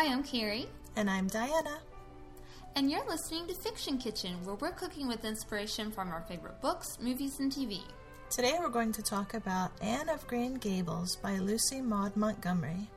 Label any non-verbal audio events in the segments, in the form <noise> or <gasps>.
Hi, I'm Carrie. And I'm Diana. And you're listening to Fiction Kitchen, where we're cooking with inspiration from our favorite books, movies, and TV. Today we're going to talk about Anne of Green Gables by Lucy Maud Montgomery.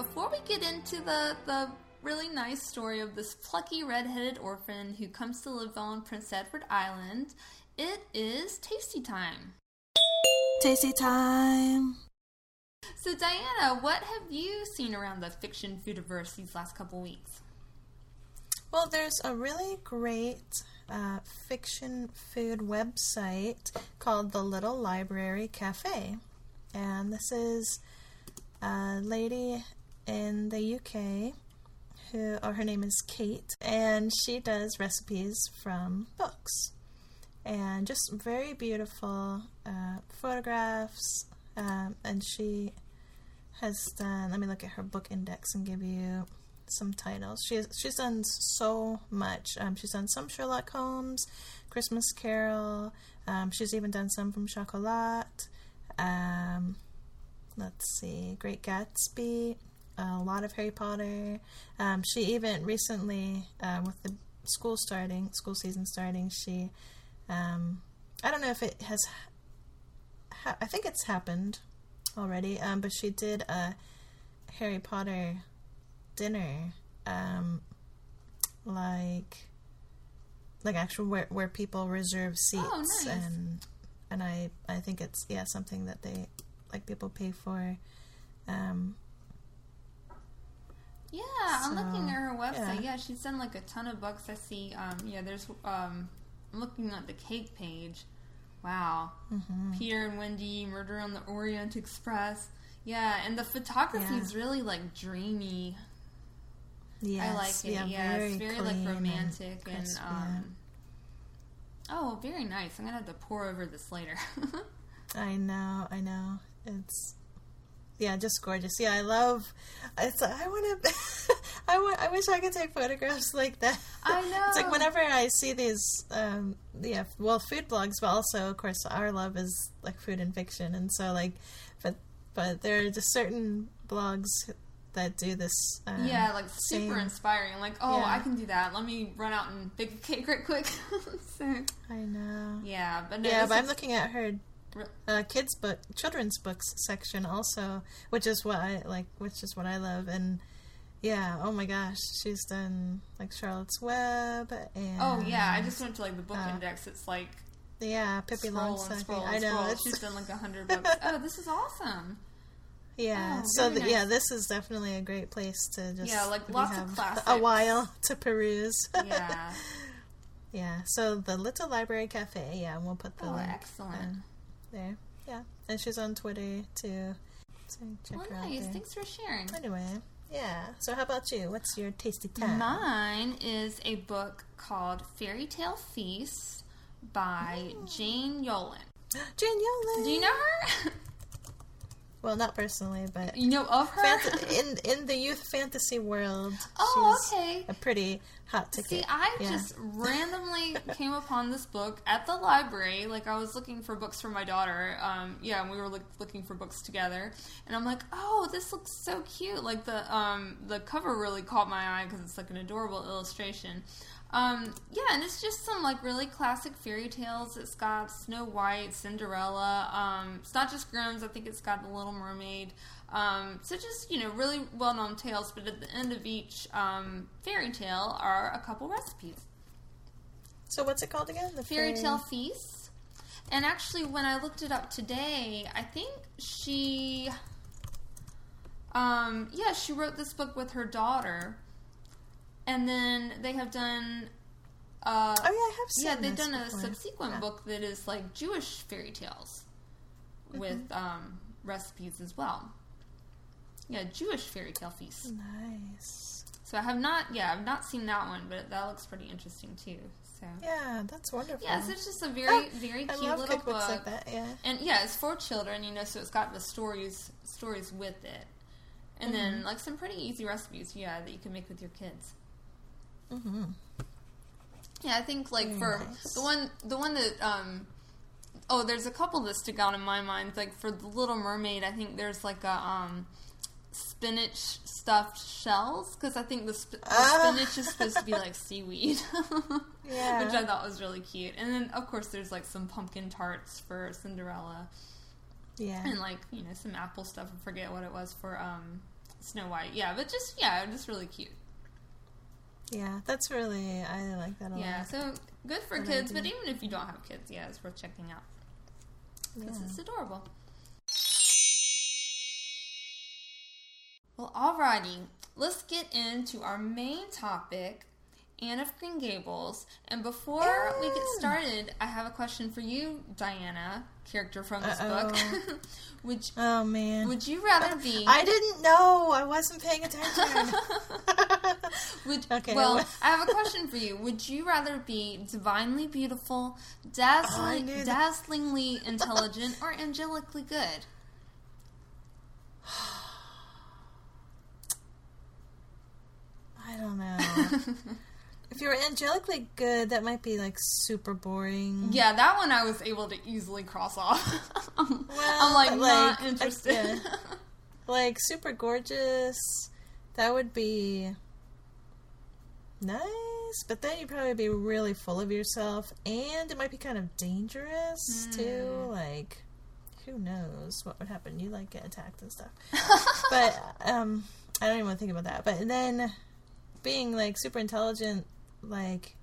Before we get into the the really nice story of this plucky redheaded orphan who comes to live on Prince Edward Island, it is tasty time. Tasty time! So, Diana, what have you seen around the fiction foodiverse these last couple weeks? Well, there's a really great uh, fiction food website called the Little Library Cafe. And this is a lady in the UK who, or her name is Kate, and she does recipes from books. And just very beautiful uh, photographs. Um, and she has done, let me look at her book index and give you some titles. She's she's done so much. Um, she's done some Sherlock Holmes, Christmas Carol. Um, she's even done some from Chocolat. Um, let's see, Great Gatsby. A lot of Harry Potter. Um, she even recently, uh, with the school starting, school season starting, she, um, I don't know if it has. Ha- I think it's happened already. Um, but she did a Harry Potter dinner, um, like like actual where where people reserve seats Oh, nice. and and I I think it's yeah something that they like people pay for. Um, Yeah, I'm looking at her website. yeah. Yeah. she's done like a ton of books. I see. Um, yeah, there's. Um, I'm looking at the cake page. Wow, mhm. Peter and Wendy, Murder on the Orient Express. Yeah, and the photography is really like dreamy. Yes, I like it. Yeah, Yeah, very it's very like romantic and, yeah. um. Oh, very nice. I'm gonna have to pour over this later. <laughs> I know, I know. It's yeah, just gorgeous. Yeah, I love. It's I want to. <laughs> I want. I wish I could take photographs <laughs> like that. I know. It's like whenever I see these, um, yeah, well, food blogs, but also, of course, our love is like food and fiction, and so like, but but there are just certain blogs that do this. Um, yeah, like super same- inspiring. Like, oh, Yeah. I can do that. Let me run out and bake a cake right quick. <laughs> so, I know. yeah, but no, yeah, but I'm looking at her uh, kids book, children's books section also, which is what I like, which is what I love, and yeah, oh my gosh, she's done like Charlotte's Web and Oh yeah, I just went to like the book uh, index. It's like yeah, Pippi and Longstocking. I know scroll. She's done like a hundred <laughs> books. Oh, this is awesome. yeah. Oh, so the, yeah, this is definitely a great place to just Yeah, like lots of classics. a while to peruse. Yeah. <laughs> yeah. So the Little Library Cafe. Yeah, we'll put the Oh, link excellent. um, there. Yeah, and she's on Twitter too. So check Well, her out nice. there. Thanks for sharing. Anyway, yeah. So how about you? What's your tasty time? Mine is a book called Fairy Tale Feast by Jane Yolen. <gasps> Jane Yolen. Do you know her? <laughs> Well, not personally, but you know of her? fant- <laughs> in in the youth fantasy world, Oh, she's okay. a pretty hot ticket. See, I Yeah. just randomly <laughs> came upon this book at the library. Like, I was looking for books for my daughter. Um, yeah, and we were look, looking for books together. And I'm like, oh, this looks so cute. Like the um, the cover really caught my eye because it's like an adorable illustration. Um, yeah, and it's just some like really classic fairy tales. It's got Snow White, Cinderella. Um, it's not just Grimm's. I think it's got The Little Mermaid. Um, so just you know, really well-known tales. But at the end of each um, fairy tale are a couple recipes. So what's it called again? The Fairy Tale Feast. And actually, when I looked it up today, I think she, um, yeah, she wrote this book with her daughter, and then they have done. Uh, Oh yeah, I have seen yeah, they've done a subsequent Yeah. book that is like Jewish fairy tales with Mm-hmm. um, recipes as well. Yeah, Jewish fairy tale feast. Nice. So I have not, yeah, I've not seen that one, but that looks pretty interesting too. So Yeah, that's wonderful. yeah, so it's just a very very I cute little book. like that. Yeah. And yeah, it's for children, you know, so it's got the stories stories with it. And Mm-hmm. then like some pretty easy recipes, yeah, that you can make with your kids. Mm-hmm. Yeah, I think like for nice. the one the one that um oh, there's a couple that stick out in my mind. Like for the Little Mermaid, I think there's like a um spinach stuffed shells because I think the, sp- the Ah. spinach is supposed to be like <laughs> seaweed. <laughs> Yeah. Which I thought was really cute. And then of course there's like some pumpkin tarts for Cinderella Yeah. and like, you know, some apple stuff. I forget what it was for um Snow White. Yeah, but just yeah, just really cute. Yeah, that's really I like that a Yeah, lot. Yeah, so good for kids, but even if you don't have kids, yeah, it's worth checking out because Yeah. it's adorable. Well, alrighty, let's get into our main topic, Anne of Green Gables. And before we get started, I have a question for you, Diana, character from this Uh-oh. book. <laughs> would Oh man. would you rather be? I didn't know. I wasn't paying attention. <laughs> Would, Okay, well, I have a question for you. Would you rather be divinely beautiful, dazzling, dazzlingly intelligent, or angelically good? <sighs> I don't know. if you're angelically good, that might be like super boring. Yeah, that one I was able to easily cross off. I'm Well, like, but, not like, interested. yeah. Like super gorgeous. That would be nice, but then you'd probably be really full of yourself, and it might be kind of dangerous too. Hmm. Like, who knows what would happen? You like get attacked and stuff. <laughs> but um, I don't even want to think about that. But then being like super intelligent, like.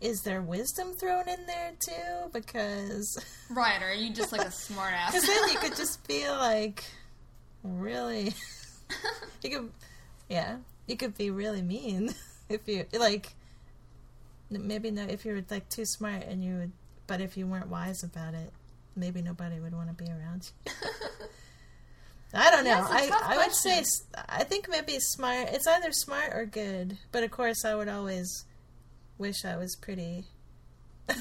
Is there wisdom thrown in there too? Because right, or are you just like a <laughs> smart ass? because then you could <laughs> just be like really you could yeah you could be really mean if you like maybe no if you're like too smart and you would but if you weren't wise about it maybe nobody would want to be around you <laughs> I don't know. Yeah, it's a I I would say i think maybe smart. It's either smart or good. But of course, I would always wish I was pretty.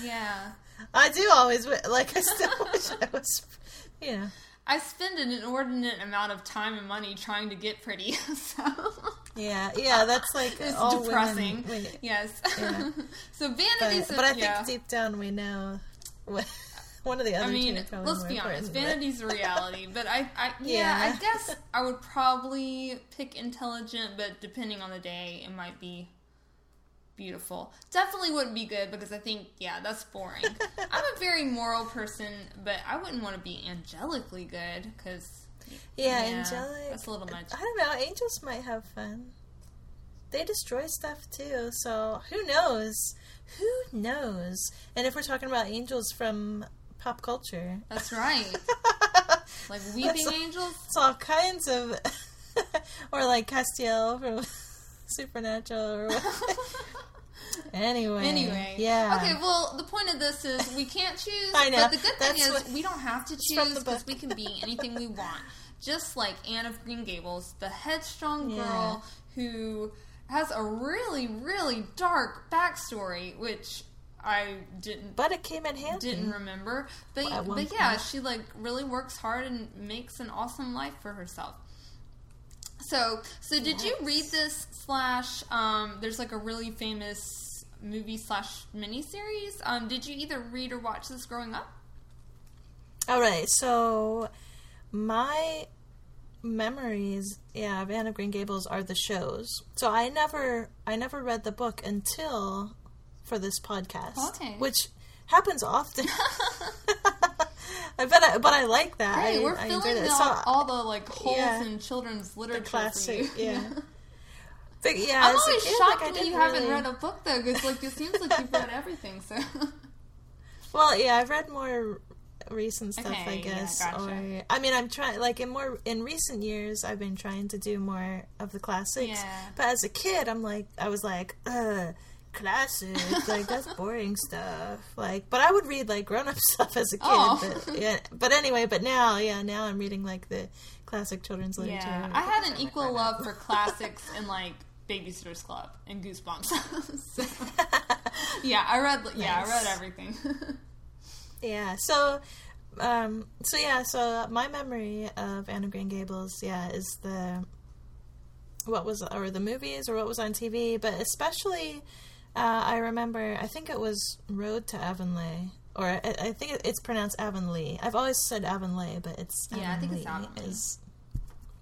yeah. <laughs> I do always like. I still <laughs> wish I was. You know. I spend an inordinate amount of time and money trying to get pretty, so Yeah, yeah, that's like <laughs> it's all depressing. Women, yes. Yeah. <laughs> so vanity. but, but I think yeah. deep down we know what, <laughs> one of the other I mean, let's be honest. Vanity's a reality, but I, I yeah, Yeah. I guess I would probably pick intelligent, but depending on the day, it might be beautiful. Definitely wouldn't be good because I think yeah, that's boring. I'm a very moral person, but I wouldn't want to be angelically good because Yeah, Yeah, angelic. that's a little much. I don't know. Angels might have fun. They destroy stuff too, so who knows? Who knows? And if we're talking about angels from pop culture, that's right. <laughs> Like weeping That's- angels. it's all kinds of, <laughs> or like Castiel from <laughs> Supernatural, or what. Anyway. Anyway, yeah. Okay, well, the point of this is we can't <laughs> choose. I know. But the good thing That's is what- we don't have to <laughs> choose because we can be <laughs> anything we want. Just like Anne of Green Gables, the headstrong Yeah. girl who has a really, really dark backstory, which I didn't But it came in handy. didn't remember. But one but yeah, point. she like really works hard and makes an awesome life for herself. So so did you read this slash um there's like a really famous movie slash miniseries? Um did you either read or watch this growing up? All right, so my memories, yeah, of Anne of Green Gables are the shows. So I never, I never read the book until for this podcast, Okay. which happens often. <laughs> I bet, I, but I like that. Hey, I, we're I filling it. out So all the like holes yeah. in children's literature classic, for you. yeah. <laughs> yeah, I'm always kid, shocked like, I didn't you haven't read a book though, because like it seems like you've read everything. So Well, yeah, I've read more recent stuff, I Okay, yeah, guess. gotcha. Or I mean, I'm trying like in more in recent years, I've been trying to do more of the classics. Yeah. But as a kid, I'm like, I was like, ugh. Classics, like that's <laughs> boring stuff. Like, but I would read like grown up <laughs> stuff as a kid. Oh. But, yeah, but anyway, but now, yeah, now I'm reading like the classic children's literature. Yeah, I had an equal love for classics and like Babysitter's Club and Goosebumps. <laughs> so, yeah, I read. Yeah, I read everything. <laughs> Yeah. So, um, so yeah. So my memory of Anne of Green Gables, yeah, is the what was or the movies or what was on TV, but especially uh, I remember. I think it was Road to Avonlea, or I, I think it's pronounced Avonlea. I've always said Avonlea, but it's Yeah, I think it's Avonlea Avonlea. Is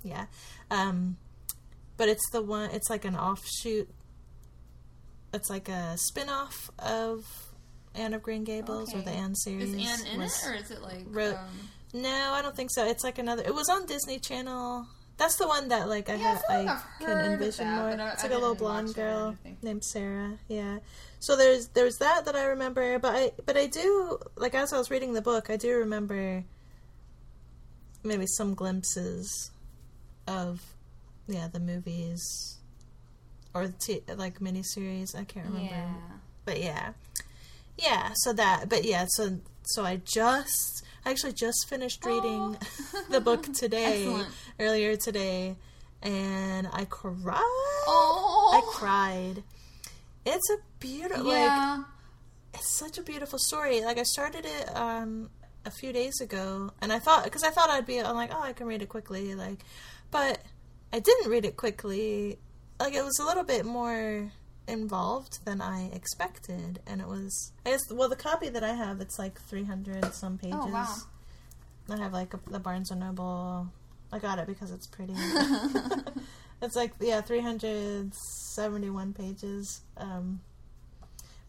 yeah, um, but it's the one. It's like an offshoot. It's like a spin-off of Anne of Green Gables or the Anne series. is Anne in was- it, or is it like? wrote- um, no, I don't think so. It's like another. It was on Disney Channel. That's the one that like I Yeah, I have, like I, can envision that, more. I- it's like a little blonde girl named Sarah. Yeah. So there's there's that that I remember, but I but I do like as I was reading the book, I do remember maybe some glimpses of yeah the movies or the t- like miniseries. I can't remember yeah. but yeah yeah so that but yeah so so i just i actually just finished reading <laughs> the book today earlier today and i cried Oh. i cried it's a beautiful like Yeah. it's such a beautiful story like i started it um a few days ago and i thought because i thought i'd be i'm like oh i can read it quickly like but i didn't read it quickly. Like it was a little bit more involved than i expected and it was i guess well the copy that i have it's like 300 some pages Oh wow. i have like a, the barnes and noble. I got it because it's pretty. <laughs> It's like yeah 371 pages um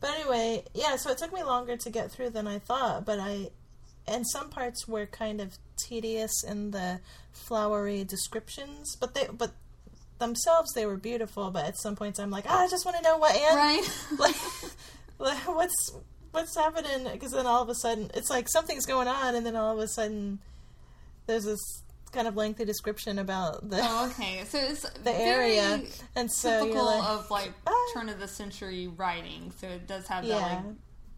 but anyway yeah so it took me longer to get through than i thought but i and some parts were kind of tedious in the flowery descriptions but they but themselves they were beautiful but at some points i'm like ah, i just want to know what Anne Right. <laughs> like, like <laughs> what's what's happening because then all of a sudden it's like something's going on and then all of a sudden there's this kind of lengthy description about the oh, okay. So it's <laughs> the very area and so typical like, of like ah. turn of the century writing. So it does have Yeah. that like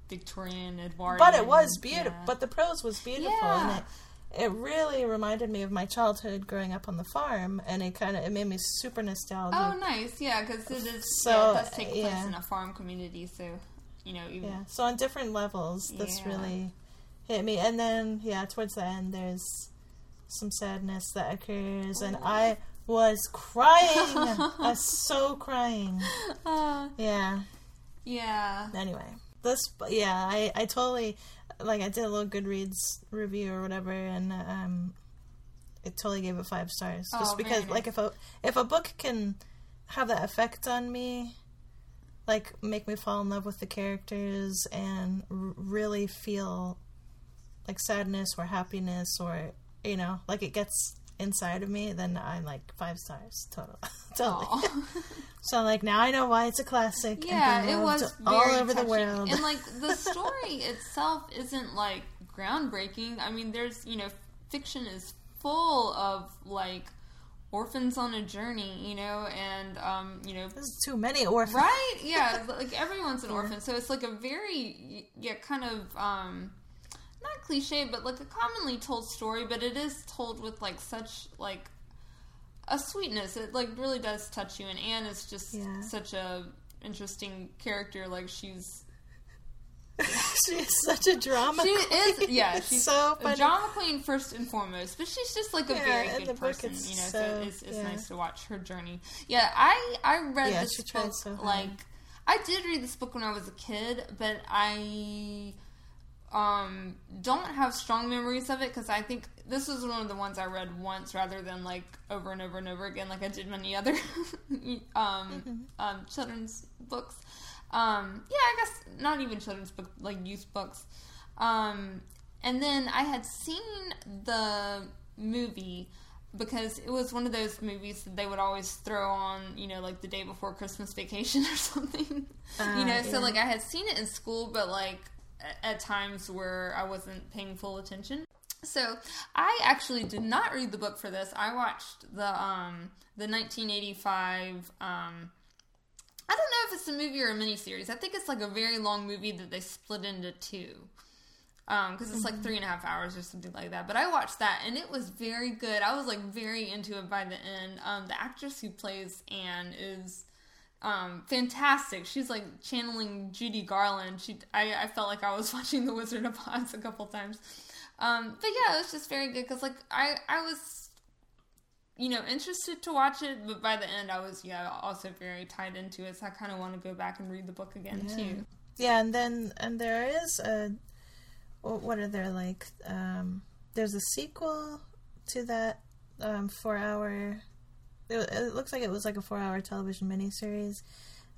Victorian Edwardian. but it was beautiful yeah. but the prose was beautiful Yeah. and it, it really reminded me of my childhood growing up on the farm and it kind of it made me super nostalgic Oh, nice. Yeah, because it is. So, yeah, it does take place in a farm community. So you know, even Yeah. So on different levels, this really hit me. And then, yeah, towards the end, there's some sadness that occurs, and I was crying. <laughs> I was so crying. Uh, Yeah. yeah. Anyway, this, yeah, I, I totally, like, I did a little Goodreads review or whatever, and um, it totally gave it five stars. Just Oh, because, like, if a if a book can have that effect on me, like make me fall in love with the characters and r- really feel like sadness or happiness or you know like it gets inside of me then i'm like five stars total <laughs> totally. <laughs> So like now i know why it's a classic Yeah, it was all over the world. And like <laughs> the story itself isn't like groundbreaking. I mean, there's you know, fiction is full of like orphans on a journey, you know, and um, you know, there's too many orphans. Right? Yeah, like everyone's an orphan, so it's like a very yeah, kind of um, not cliche, but like a commonly told story, but it is told with like such like a sweetness. It like really does touch you, and Anne is just Yeah. such a interesting character. Like she's <laughs> she's such a drama she queen. is yeah <laughs> she's so a funny drama queen first and foremost, but she's just like a Yeah, very good person. You know, so, so- it's, it's yeah. nice to watch her journey. Yeah, I I read Yeah, this book so like I did read this book when I was a kid, but I um don't have strong memories of it because I think this was one of the ones I read once rather than like over and over and over again like I did many other <laughs> um um children's books. Um yeah, I guess not even children's book like youth books. Um and then I had seen the movie because it was one of those movies that they would always throw on, you know, like the day before Christmas vacation <laughs> or something. Ah, you know, so like I had seen it in school, but like at times where I wasn't paying full attention. So I actually did not read the book for this. I watched the um the 1985 um I don't know if it's a movie or a miniseries. I think it's like a very long movie that they split into two because it's like three and a half hours or something like that. But I watched that and it was very good. I was like very into it by the end. Um, the actress who plays Anne is um, fantastic. She's like channeling Judy Garland. She, I, I felt like I was <laughs> watching The Wizard of Oz a couple times. Um, but yeah, it was just very good because like I, I was, you know, interested to watch it, but by the end I was yeah also very tied into it. So I kind of want to go back and read the book again Yeah. too. Yeah, and then and there is a what are there like? Um, there's a sequel to that um, four-hour. It, it looks like it was like a four-hour television miniseries.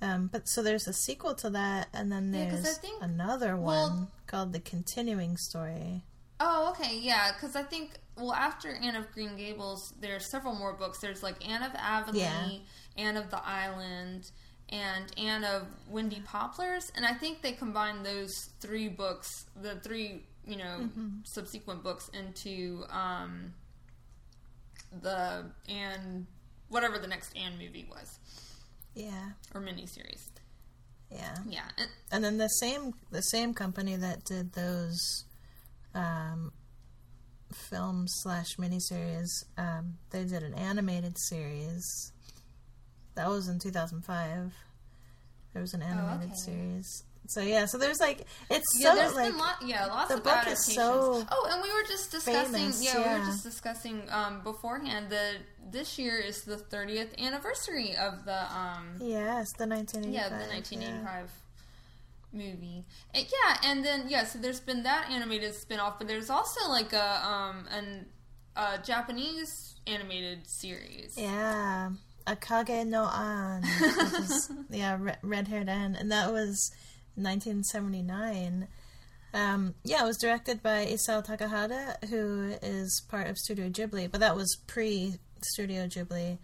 Um, but so there's a sequel to that, and then Yeah, there's think- another one well- called the continuing story. Oh, okay, yeah, because I think well after Anne of Green Gables, there's several more books. There's like Anne of Avonlea, Yeah. Anne of the Island, and Anne of Windy Poplars, and I think they combined those three books, the three you know subsequent books, into um, the Anne whatever the next Anne movie was Yeah, or miniseries. yeah. Yeah, and, and then the same the same company that did those um, film slash miniseries, um, they did an animated series. That was in two thousand five. There was an animated okay. series. So yeah, so there's like it's Yeah, so there's like been lot, yeah, lots the of book is adaptations. so oh, and we were just discussing. famous, yeah, we were just discussing um, beforehand that this year is the 30th anniversary of the um, yes, the nineteen eighty yeah the 1985 movie. And, yeah, and then yeah, so there's been that animated spin-off, but there's also like a um an a Japanese animated series. Yeah, Akage no An, <laughs> yeah, re- red-haired Anne, and that was 1979. Um, yeah, it was directed by Isao Takahata, who is part of Studio Ghibli, but that was pre Studio Ghibli.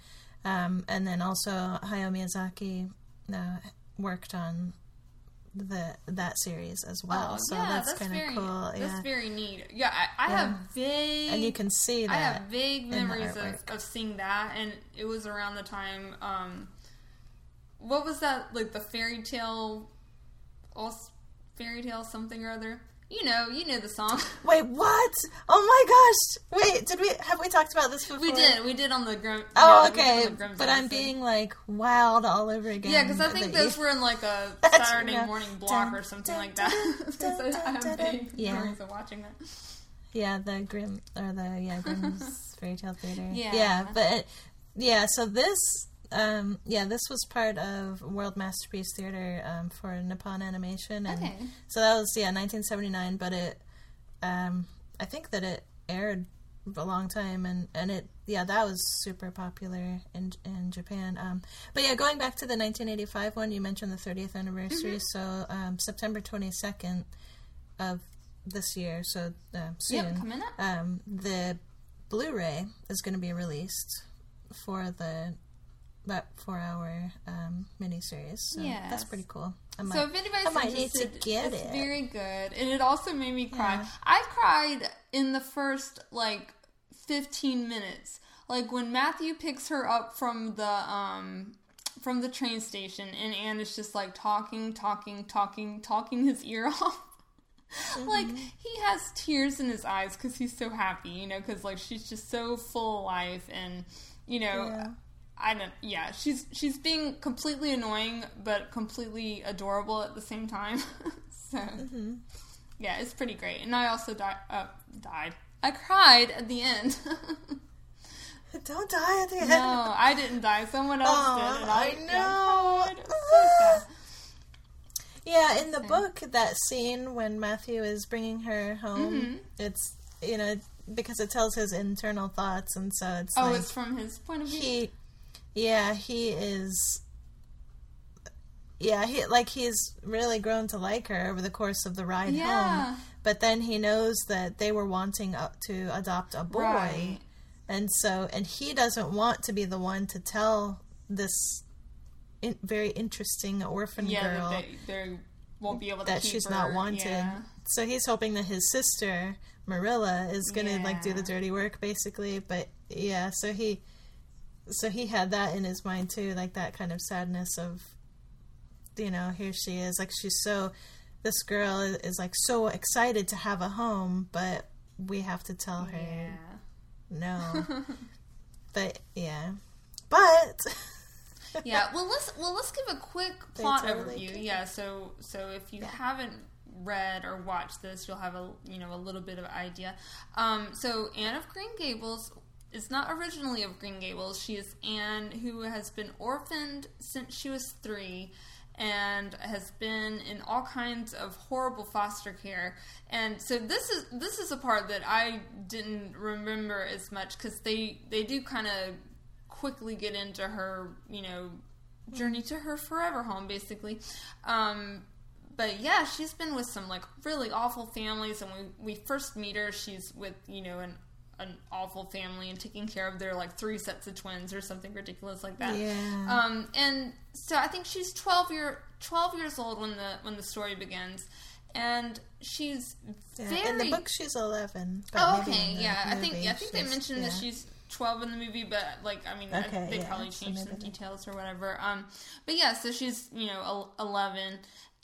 Um, and then also Hayao Miyazaki uh, worked on the that series as well. Oh, so yeah, that's, that's kind of cool. that's Yeah, very neat. Yeah, I, I have vague and you can see that I have vague memories of, of seeing that, and it was around the time. Um, what was that like the fairy tale, also fairy tale something or other? You know, you know the song. <laughs> Wait, what? Oh my gosh! Wait, did we have we talked about this before? we did, we did on the Grimm. Oh, yeah, okay. Grimm's But I'm being like wild all over again. Yeah, because I think those were in like a <laughs> That's- Saturday yeah. morning block or something dun, like that. dun, <laughs> dun, yeah. of watching that. Yeah, the Grimm or the yeah Grimm's Fairy Tale Theater. Yeah. yeah, but it, yeah. So this, um, yeah, this was part of World Masterpiece Theater um, for Nippon Animation, and Okay. so that was yeah 1979. But it, um, I think that it aired a long time, and and it yeah that was super popular in in Japan. Um, but yeah, going back to the 1985 one, you mentioned the 30th anniversary. Mm-hmm. So um, September 22nd of this year, so uh, soon Yep, um, the Blu-ray is going to be released for the that four-hour um, miniseries. So Yes. that's pretty cool. I might, So if anybody's I might need interested, to get it's it. very good, and it also made me cry. Yeah. I cried in the first like fifteen minutes, like when Matthew picks her up from the um from the train station, and Anne is just like talking, talking, talking, talking his ear <laughs> off. like Mm-hmm. he has tears in his eyes because he's so happy, you know, because like she's just so full of life, and you know. Yeah. I don't. Yeah, she's she's being completely annoying, but completely adorable at the same time. <laughs> so, Mm-hmm. yeah, it's pretty great. And I also died. Uh, died. I cried at the end. <laughs> Don't die at the end. no, I didn't die. Someone else Aw, did. I I, know. I cried. It was so. Yeah, in the book, that scene when Matthew is bringing her home, Mm-hmm. it's you know because it tells his internal thoughts, and so it's Oh, like it's from his point of view. he, yeah, he is. Yeah, he like he's really grown to like her over the course of the ride Yeah. home. But then he knows that they were wanting uh, to adopt a boy, Right. and so and he doesn't want to be the one to tell this in, very interesting orphan yeah, girl that they, won't be able to that she's her. not wanted. Yeah. So he's hoping that his sister Marilla is gonna like do the dirty work basically. But yeah, so he so he had that in his mind too, like that kind of sadness of you know, here she is, like she's so this girl is, is like so excited to have a home, but we have to tell her Yeah. no. <laughs> but yeah. But <laughs> yeah. Well, let's well let's give a quick plot totally overview. Yeah. So so if you Yeah. haven't read or watched this, you'll have a you know a little bit of idea. Um, so Anne of Green Gables is not originally of Green Gables. She is Anne who has been orphaned since she was three. And has been in all kinds of horrible foster care, and so this is this is a part that I didn't remember as much because they they do kind of quickly get into her, you know, journey to her forever home, basically. Um, but yeah, she's been with some like really awful families, and we we first meet her, she's with you know an an awful family and taking care of their like three sets of twins or something ridiculous like that. Yeah. Um, and so I think she's twelve year twelve years old when the when the story begins, and she's Yeah, very In the book, she's 11. But Oh, okay, yeah. I think movie I think they mentioned that she's twelve in the movie, but like I mean, I- they yeah, probably changed some details or whatever. Um, but yeah, so she's you know eleven,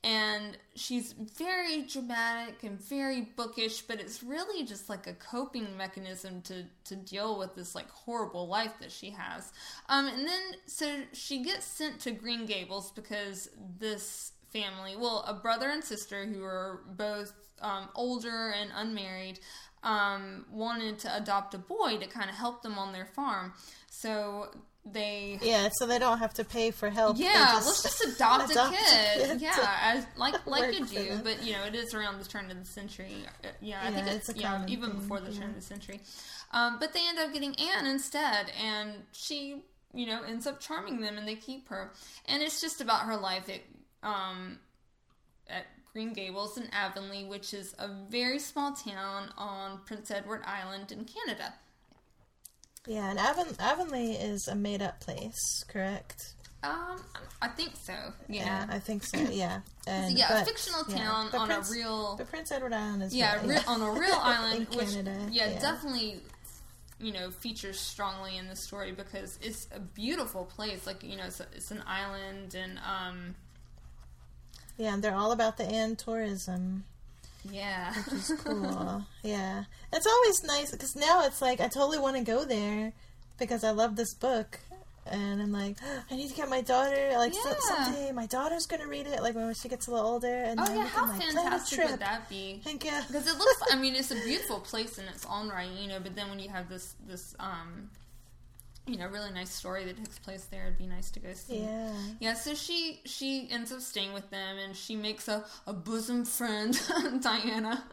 and she's very dramatic and very bookish, but it's really just like a coping mechanism to to deal with this like horrible life that she has. Um, and then so she gets sent to Green Gables because this family, well, a brother and sister who are both um, older and unmarried, um, wanted to adopt a boy to kind of help them on their farm. So they Yeah, so they don't have to pay for help. Yeah, just let's just adopt, adopt a kid. kid yeah, as like <laughs> like you do, but you know it is around the turn of the century. Uh, Yeah, I Yeah, think it's it's, yeah even thing, before the turn yeah. of the century. Um, but they end up getting Anne instead, and she you know ends up charming them, and they keep her. And it's just about her life at um, at Green Gables in Avonlea, which is a very small town on Prince Edward Island in Canada. Yeah, and Avon- Avonlea is a made up place, correct? Um, I think so. Yeah, I think so. Yeah, and <clears throat> yeah, a fictional town but on Prince- a real But Prince Edward Island is yeah, real, on a real <laughs> island, in which Canada. yeah, definitely you know features strongly in the story because it's a beautiful place. Like you know, it's, a, it's an island, and um, Yeah, and they're all about the Anne tourism. Yeah, Which is cool. <laughs> yeah, it's always nice because now it's like I totally want to go there because I love this book. And I'm like, <gasps> I need to get my daughter. Like Yeah. someday, my daughter's gonna read it. Like when she gets a little older, and oh then yeah, how can like fantastic would that be? Thank you. Because it looks, I mean, it's a beautiful place in its own right, you know. But then when you have this, this, um, you know, really nice story that takes place there, it'd be nice to go see. Yeah. Yeah, so she she ends up staying with them, and she makes a, a bosom friend, <laughs> Diana.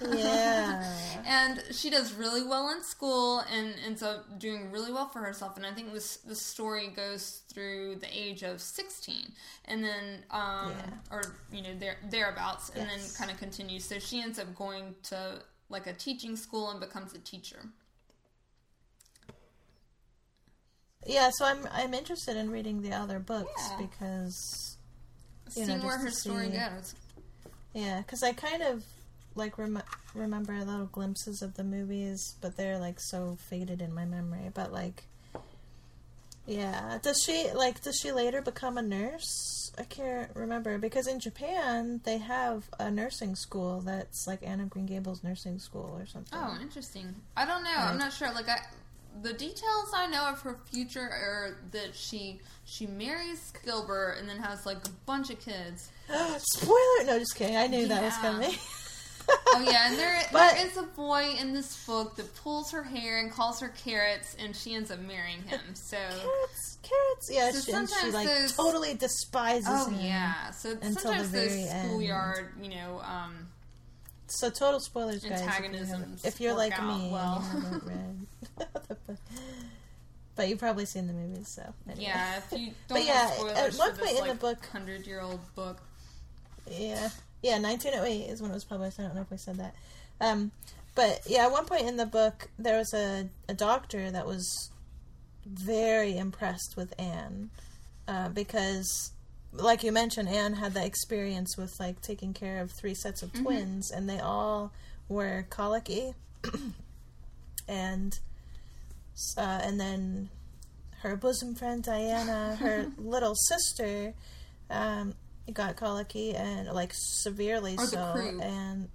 Yeah. <laughs> and she does really well in school and ends up doing really well for herself. And I think this this story goes through the age of sixteen, and then um, Yeah. or you know there thereabouts, and Yes. then kind of continues. So she ends up going to like a teaching school and becomes a teacher. Yeah, so I'm I'm interested in reading the other books Yeah. because You know, where her to story see- goes. yeah, because I kind of like rem- remember little glimpses of the movies, but they're like so faded in my memory. But like, yeah, does she like does she later become a nurse? I can't remember because in Japan they have a nursing school that's like Anna Green Gables nursing school or something. Oh, interesting. I don't know. I'm not sure. Like I, the details I know of her future are that she she marries Gilbert and then has like a bunch of kids. <gasps> Spoiler! No, just kidding. I knew that was coming. <laughs> Oh yeah, and there <laughs> But- there is a boy in this book that pulls her hair and calls her carrots, and she ends up marrying him. So. carrots, carrots. Yeah, So she, and she like those- totally despises Oh him. yeah, so Until the sometimes those very end. schoolyard, you know, um, So total spoilers, guys. If, Antagonisms. If, you are like me well. you haven't read the <laughs> book. <laughs> but you've probably seen the movies, so anyway. yeah. If you <laughs> But don't yeah, want spoilers at one for this point in the like book- hundred year old book, yeah, yeah. 1908 is when it was published. I don't know if we said that. Um, but yeah, at one point in the book, there was a a doctor that was very impressed with Anne uh, because. Like you mentioned, Anne had that experience with like taking care of three sets of twins, and they all were colicky. <clears throat> and uh, and then her bosom friend Diana, her <laughs> little sister, um, got colicky and like severely Or the so, croup. and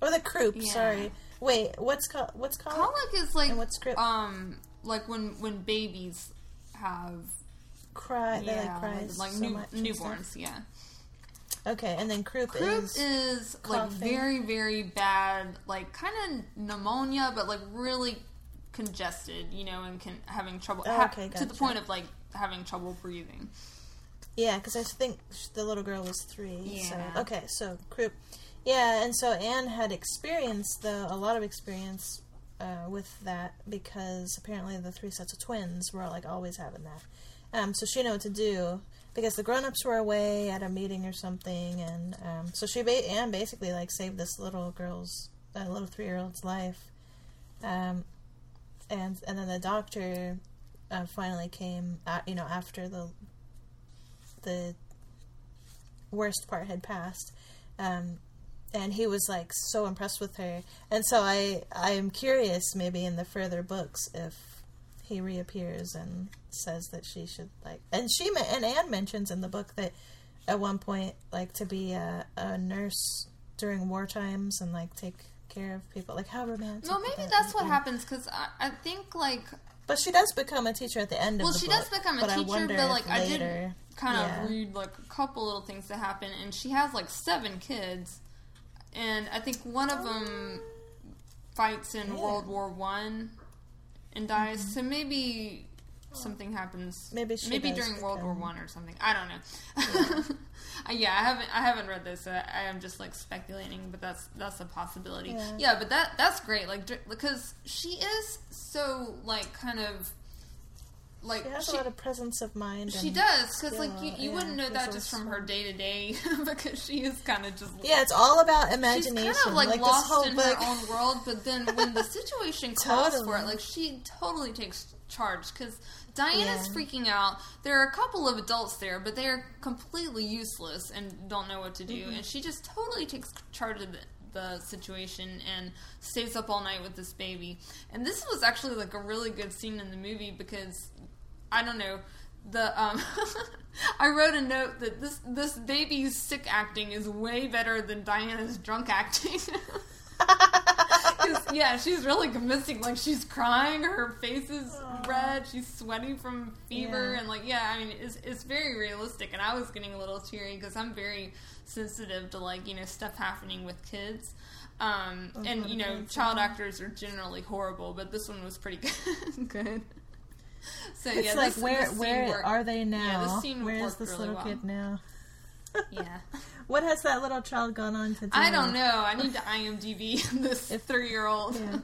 or the croup. Yeah. Sorry, wait, what's col- what's colic? colic is like And what's croup? um like when when babies have cry. They like cry like so new, much. newborns. Yeah. Okay, and then croup, Croup is, is like very, very bad, like kind of pneumonia, but like really congested, you know, and can having trouble Oh, ha- okay, to the point of like having trouble breathing. yeah, because I think the little girl was three. Yeah. So okay, so croup. Yeah, and so Anne had experience though a lot of experience uh, with that because apparently the three sets of twins were like always having that. Um, so she knew what to do because the grown-ups were away at a meeting or something, and um, so she ba- Anne basically like saved this little girl's uh, little three-year-old's life. Um, and and then the doctor uh, finally came, a you know, after the the worst part had passed. Um, and he was like so impressed with her, and so I I am curious maybe in the further books if he reappears and says that she should like and she and Anne mentions in the book that at one point like to be a, a nurse during war times and like take care of people like how romantic No, maybe that that's be? what happens because I, I think like but she does become a teacher at the end well of the. Well she book does become a but teacher, but like if I did kind of yeah. read like a couple little things that happen, and she has like seven kids, and I think one of them fights in oh, Yeah. World War One and dies. Mm-hmm. So maybe something happens. Maybe she maybe during World War One or something. I don't know. Uh, <laughs> yeah, I haven't I haven't read this. So I am just like speculating, but that's that's a possibility. Yeah. Yeah, but that that's great. Like because she is so like kind of like She has she- a lot of presence of mind. she does because like you, you yeah, wouldn't know that just from her day to day because she is kind of just Yeah, it's all about imagination. she's kind of like, this lost whole in book. her own world. But then when the <laughs> situation calls for it, like she totally takes charge because Diana's Yeah. freaking out. There are a couple of adults there, but they are completely useless and don't know what to do. Mm-hmm. And she just totally takes charge of the, the situation and stays up all night with this baby. And this was actually like a really good scene in the movie because I don't know. The um, <laughs> I wrote a note that this this baby's sick acting is way better than Diana's drunk acting. <laughs> <laughs> yeah, she's really convincing. Like she's crying, her face is red, she's sweating from fever, Yeah. and like yeah, I mean it's it's very realistic. And I was getting a little teary because I'm very sensitive to like you know stuff happening with kids. Um, and you know, child actors are generally horrible, but this one was pretty good. <laughs> good. So It's yeah, like this, where this where worked- are they now? Yeah, this scene where is this really little well. kid now? Yeah, <laughs> What has that little child gone on to do? I don't know. I need to IMDb <laughs> this three-year-old. Yeah.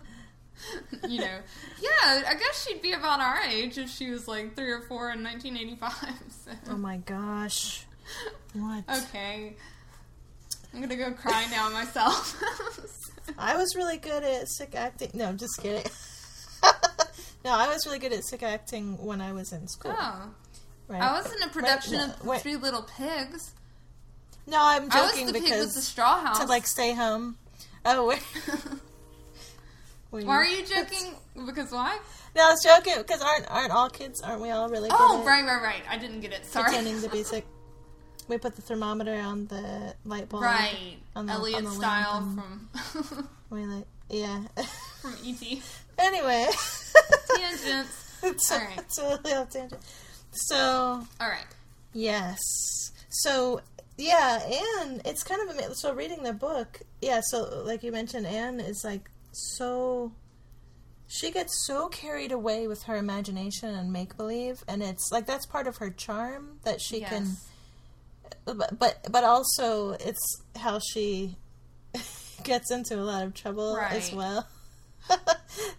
<laughs> you know, yeah, I guess she'd be about our age if she was like three or four in 1985. <laughs> So. Oh my gosh. What? Okay, I'm gonna go cry now myself. I was really good at sick acting. No, I'm just kidding. no, I was really good at sick acting when I was in school. oh, right? I was in a production no, of. Three Little Pigs. No, I'm I was joking the pig with because the straw house. to like stay home. Oh, wait. <laughs> Why are you joking? Because why? No, I was joking because aren't aren't all kids? Aren't we all really oh, good Oh, right, right, right. I didn't get it. Sorry. pretending to be <laughs> sick? We put the thermometer on the light bulb. Right, on the- Elliot on the style from <laughs> We like, yeah. from ET. anyway, Tangents. it's, All right. it's a tangent. So All right. yes, so yeah, Anne. It's kind of ama- so reading the book. Yeah, so like you mentioned, Anne is like so. She gets so carried away with her imagination and make believe, and it's like that's part of her charm that she yes. can but but but also it's how she <laughs> gets into a lot of trouble as well. <laughs>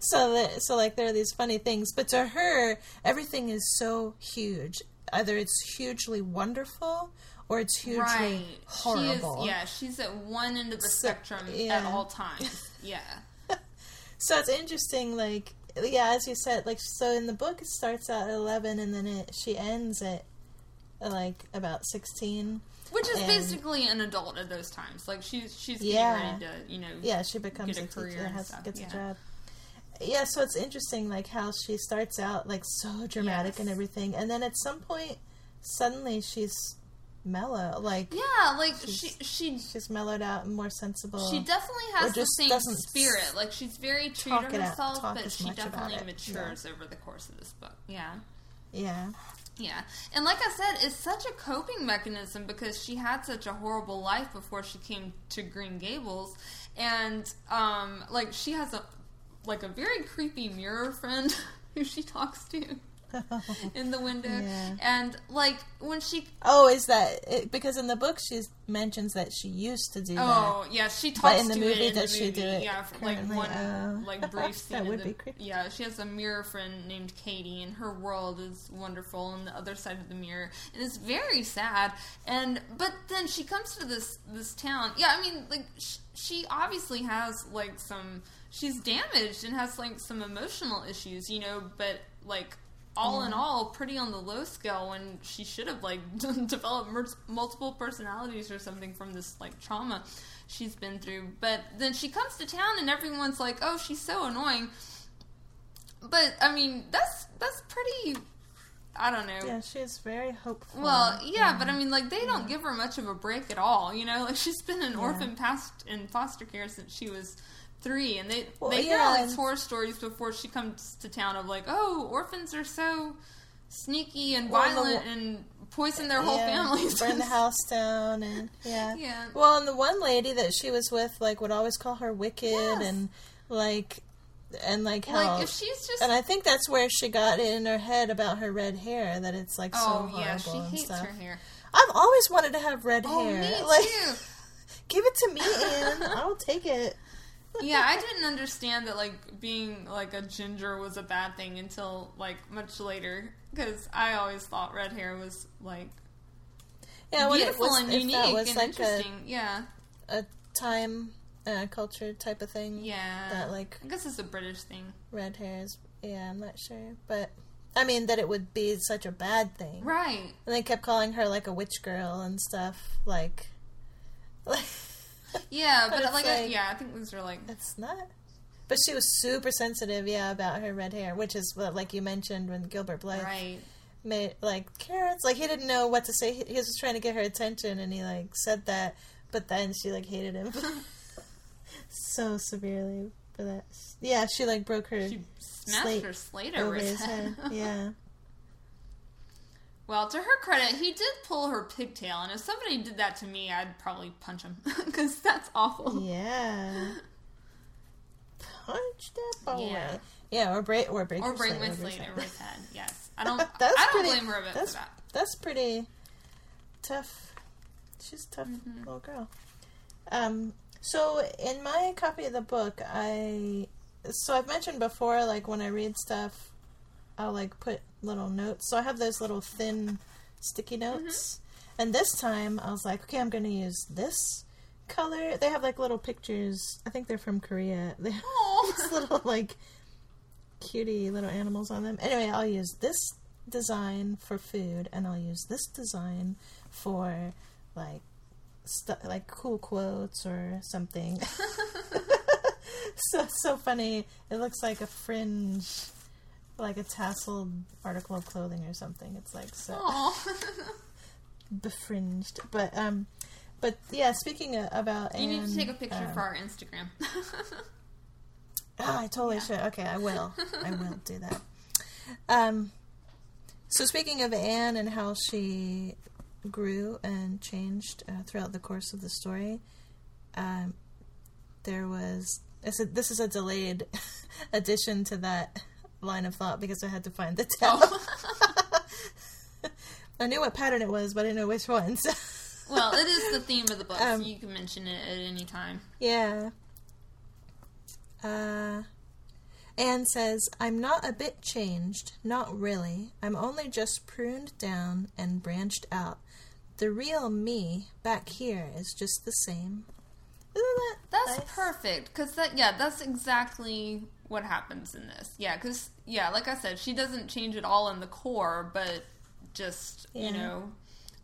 so that so like there are these funny things, but to her everything is so huge. Either it's hugely wonderful or it's hugely right. horrible. She is. Yeah, she's at one end of the So- spectrum at all times. <laughs> Yeah. So it's interesting, like yeah, as you said, like so in the book it starts out at eleven and then it she ends at like about sixteen. Which is And- basically an adult at those times. Like she's she's getting Yeah. ready to you know yeah, she becomes get a a, career teacher, has stuff, gets yeah. a job. Yeah, so it's interesting, like how she starts out like so dramatic and everything, and then at some point, suddenly she's mellow, like yeah like she She's- she she's mellowed out and more sensible. She definitely has the same spirit. Like she's very true to out- herself, talk but she definitely it. matures over the course of this book. Yeah. yeah, Yeah. And like I said, it's such a coping mechanism because she had such a horrible life before she came to Green Gables. And um like she has a like a very creepy mirror friend <laughs> who she talks to <laughs> in the window. Yeah. And like when she Oh, is that it, because in the book she mentions that she used to do oh, that? Oh yeah, she talks in the to movie, does she do it Yeah, for like one Oh. like <laughs> brief scene. That would the- be creepy. Yeah, she has a mirror friend named Katie, and her world is wonderful on the other side of the mirror, and it's very sad. And but then she comes to this this town. Yeah, I mean, like sh- she obviously has like some. She's damaged and has like some emotional issues, you know. But like all in uh-huh. all, pretty on the low scale when she should have like <laughs> developed mer- multiple personalities or something from this like trauma she's been through. But then she comes to town and everyone's like, "Oh, she's so annoying." But I mean, that's that's pretty. I don't know. Yeah, she's very hopeful. Well, yeah, but I mean, like they don't give her much of a break at all. You know, like she's been an Yeah. orphan past in foster care since she was three, and they Well, they hear yeah, all these horror stories before she comes to town of like, oh, orphans are so sneaky and Well, the violent wa- and poison their whole Yeah, families. burn the house down, and yeah. <laughs> Yeah. Well, and the one lady that she was with, like, would always call her wicked, Yes. and like, and like how. like if she's just and I think that's where she got it in her head about her red hair that it's like so oh horrible yeah, she and hates stuff. her hair. I've always wanted to have red Oh, hair. me like, too. <laughs> give it to me, Anne. <laughs> I'll take it. Yeah, I didn't understand that like being like a ginger was a bad thing until like much later because I always thought red hair was like Yeah, beautiful was, and unique was and like a, interesting. yeah, a time uh, culture type of thing. yeah. That like I guess it's a British thing, red hair is Yeah, I'm not sure, but I mean that it would be such a bad thing. right? And they kept calling her like a witch girl and stuff. Like, <laughs> like Yeah, <laughs> But but, like, like- yeah, I think these are like it's not. But she was super sensitive, yeah, about her red hair, which is what, like you mentioned when Gilbert Blythe right. made like carrots. Like he didn't know what to say. He, he was just trying to get her attention, and he like said that. But then she like hated him <laughs> so severely for that. Yeah, she like broke her She smashed slate her slate over, over his his head. head. Yeah. <laughs> Well, to her credit, he did pull her pigtail, and if somebody did that to me, I'd probably punch him <laughs> because that's awful. Yeah. Punch that boy. Yeah. Yeah, or break or break Or break my his slate head. over his head. <laughs> Yes, I don't. That's I don't pretty- blame her a bit that's- for that. That's pretty tough. She's a tough Mm-hmm. little girl. Um. So in my copy of the book, I so I've mentioned before, like when I read stuff, I'll like put little notes. So I have those little thin sticky Mm-hmm. notes, and this time I was like, okay, I'm going to use this color. They have like little pictures. I think they're from Korea. <laughs> They have these little like cutie little animals on them. Anyway, I'll use this design for food, and I'll use this design for like stu- like cool quotes or something. <laughs> <laughs> so so funny. It looks like a fringe, like a tasseled article of clothing or something. It's like so <laughs> befringed, but um. But yeah, speaking of, about you need Anne, to take a picture um, for our Instagram. <laughs> Ah, I totally should. Okay, I will. <laughs> I will do that. Um, so speaking of Anne and how she grew and changed uh, throughout the course of the story, um, there was this is, this is a delayed addition to that line of thought because I had to find the. <laughs> Oh. <laughs> I knew what pattern it was, but I didn't know which one. <laughs> So. well, it is the theme of the book, Um, so you can mention it at any time. Yeah. Uh, Anne says, I'm not a bit changed. Not really. I'm only just pruned down and branched out. The real me back here is just the same. Isn't that That's nice? perfect because that yeah, that's exactly what happens in this. Yeah, because yeah, like I said, she doesn't change at all in the core, but just Yeah. you know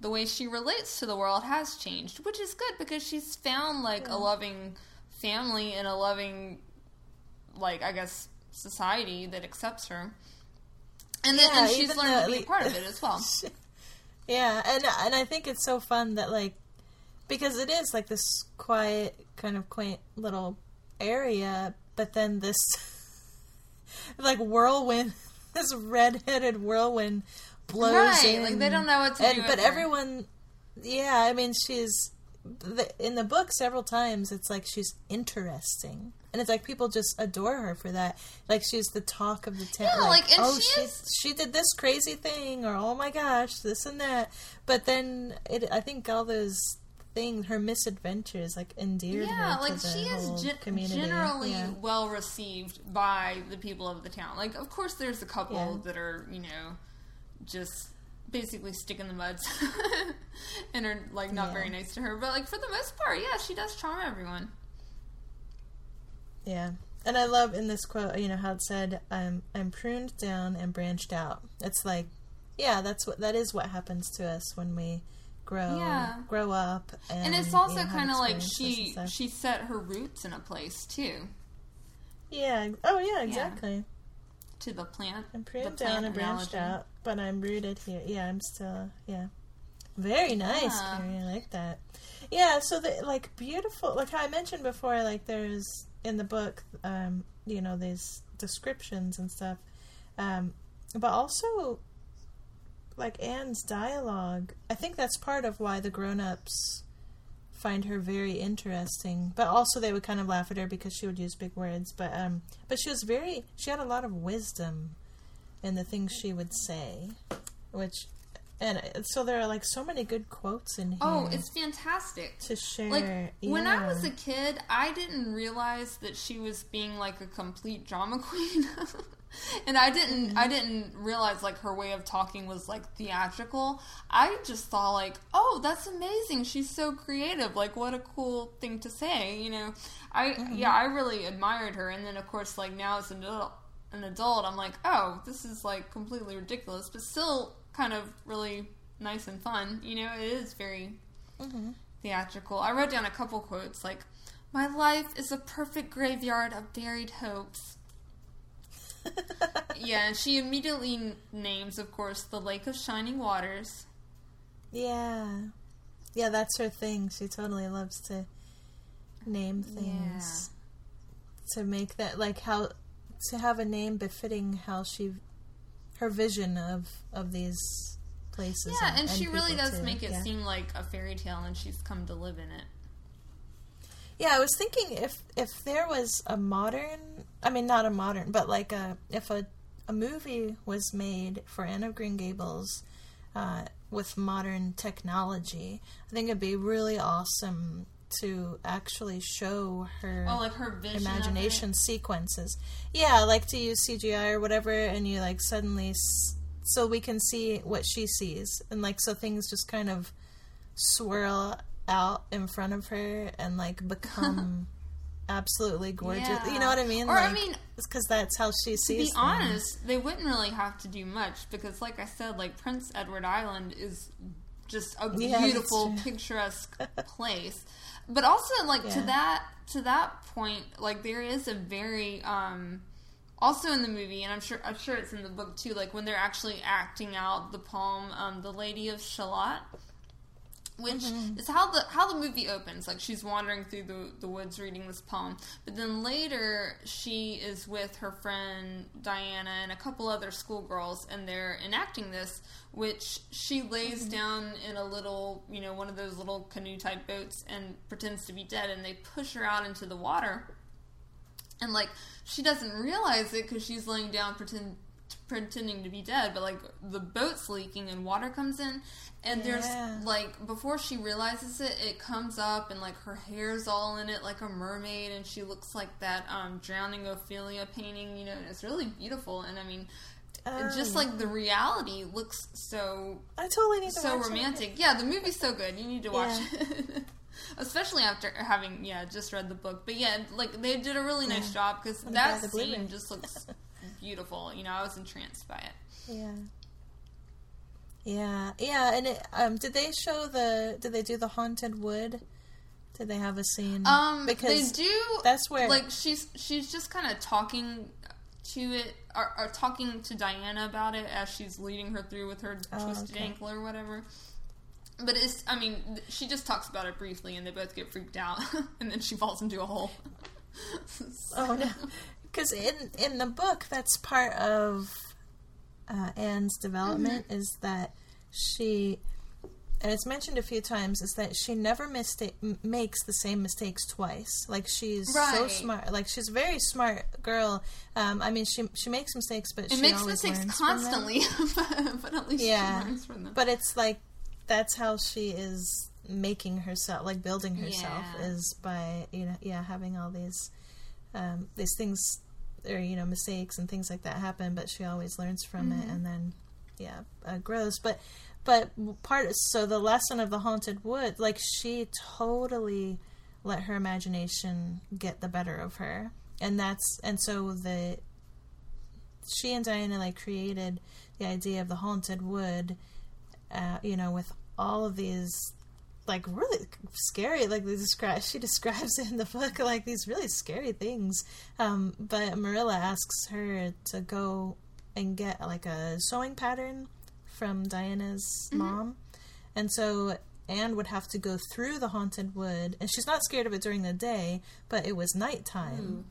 the way she relates to the world has changed, which is good because she's found like a loving family and a loving like I guess society that accepts her. And then Yeah, and she's learned though- to be a part of it as well. <laughs> Yeah, and and I think it's so fun that like because it is like this quiet kind of quaint little area, but then this like whirlwind, <laughs> this red-headed whirlwind blows right, in. like they don't know what to and, do. But with her. everyone, yeah, I mean, she's the, in the book several times. It's like she's interesting, and it's like people just adore her for that. Like she's the talk of the town. Yeah, like, and oh, she she is- she did this crazy thing, or oh my gosh, this and that. But then it, I think all those things, her misadventures, like endeared yeah, her like to the she whole is ge- community. generally Yeah. well received by the people of the town. Like, of course, there's a couple Yeah. that are, you know, just basically stick in the muds <laughs> and are like not Yeah. very nice to her. But like for the most part, yeah, she does charm everyone. Yeah. And I love in this quote, you know, how it said, "I'm I'm pruned down and branched out." It's like, yeah, that's what that is what happens to us when we grow Yeah. grow up, and, And it's also you know, kind of like she she set her roots in a place too, yeah. Oh yeah, exactly. to the plant. I'm the pruned plant down and branched out, but I'm rooted here. Yeah, I'm still yeah. Very nice, Yeah. Carrie. I like that. Yeah, so the like beautiful, like how I mentioned before, like there's in the book, um, you know, these descriptions and stuff, um, but also like Anne's dialogue. I think that's part of why the grown-ups find her very interesting. But also they would kind of laugh at her because she would use big words. But um, but she was very. She had a lot of wisdom in the things she would say, which. And uh, so there are like so many good quotes in here. Oh, it's fantastic. to share. Like when I was a kid, I didn't realize that she was being like a complete drama <laughs> queen. <laughs> and I didn't. I didn't realize like her way of talking was like theatrical. I just thought like, "Oh, that's amazing. She's so creative. Like what a cool thing to say." You know. I Mm-hmm. yeah, I really admired her and then of course like now as an adult, an adult, I'm like, "Oh, this is like completely ridiculous, but still kind of really nice and fun." You know, it is very Mm-hmm. theatrical. I wrote down a couple quotes like, "My life is a perfect graveyard of buried hopes." <laughs> Yeah, and she immediately n- names, of course, the Lake of Shining Waters. yeah, yeah, that's her thing. She totally loves to name things to make that like how to have a name befitting how she her vision of of these places. Yeah, and, she really does too. make it Yeah. seem like a fairy tale, and she's come to live in it. Yeah, I was thinking if if there was a modern, I mean not a modern, but like a if a a movie was made for Anne of Green Gables uh, with modern technology, I think it'd be really awesome to actually show her Oh, like her vision. of it. imagination sequences. Yeah, like to use CGI or whatever, and you like suddenly, s- so we can see what she sees, and like so things just kind of swirl out in front of her and like <laughs> become absolutely gorgeous. Yeah. You know what I mean? Or, I mean, because that's how she To sees. be things. honest, they wouldn't really have to do much because, like I said, like Prince Edward Island is just a Yeah, beautiful, picturesque <laughs> place. But also, like to that to that point, like there is a very um, also in the movie, and I'm sure I'm sure it's in the book too. Like when they're actually acting out the poem, um, "The Lady of Shalott." Which mm-hmm. is how the how the movie opens. Like she's wandering through the the woods reading this poem, but then later she is with her friend Diana and a couple other schoolgirls, and they're enacting this, which she lays mm-hmm. down in a little, you know, one of those little canoe type boats and pretends to be dead, and they push her out into the water, and like she doesn't realize it because she's laying down pretend pretending to be dead, but like the boat's leaking and water comes in, and Yeah. there's like before she realizes it, it comes up and like her hair's all in it like a mermaid, and she looks like that um, drowning Ophelia painting, you know, and it's really beautiful. And I mean, just like the reality looks so I totally need to so watch it. So romantic. Yeah, the movie's so good. You need to watch Yeah. it. <laughs> Especially after having yeah just read the book, but yeah, like they did a really nice job because that glad the Blu-ray. scene just looks <laughs> beautiful. You know, I was entranced by it. Yeah. Yeah, yeah, and it, um, did they show the? Did they do the haunted wood? Did they have a scene? Um, because they do. that's where- like she's she's just kind of talking to it or, or talking to Diana about it as she's leading her through with her Oh, twisted okay. ankle or whatever. But it's, I mean, she just talks about it briefly, and they both get freaked out, <laughs> and then she falls into a hole. <laughs> Oh no, because in in the book that's part of uh, Anne's development Mm-hmm. is that she, and it's mentioned a few times, is that she never mistake m- makes the same mistakes twice. Like she's so smart. Like she's a very smart girl. Um, I mean, she she makes mistakes, but It she makes always mistakes learns from them. constantly, but, <laughs> but at least Yeah. she learns from them. But it's like that's how she is making herself, like building herself, Yeah. is by you know, yeah, having all these um, these things or you know mistakes and things like that happen. But she always learns from Mm-hmm. it, and then yeah, uh, grows. But but part so the lesson of the haunted wood, like she totally let her imagination get the better of her, and that's and so the she and Diana like created the idea of the haunted wood, uh, you know, with all of these like really scary like they describe she describes in the book <laughs> like these really scary things. Um but marilla asks her to go and get like a sewing pattern from diana's mom. And so anne would have to go through the haunted wood and she's not scared of it during the day but it was nighttime.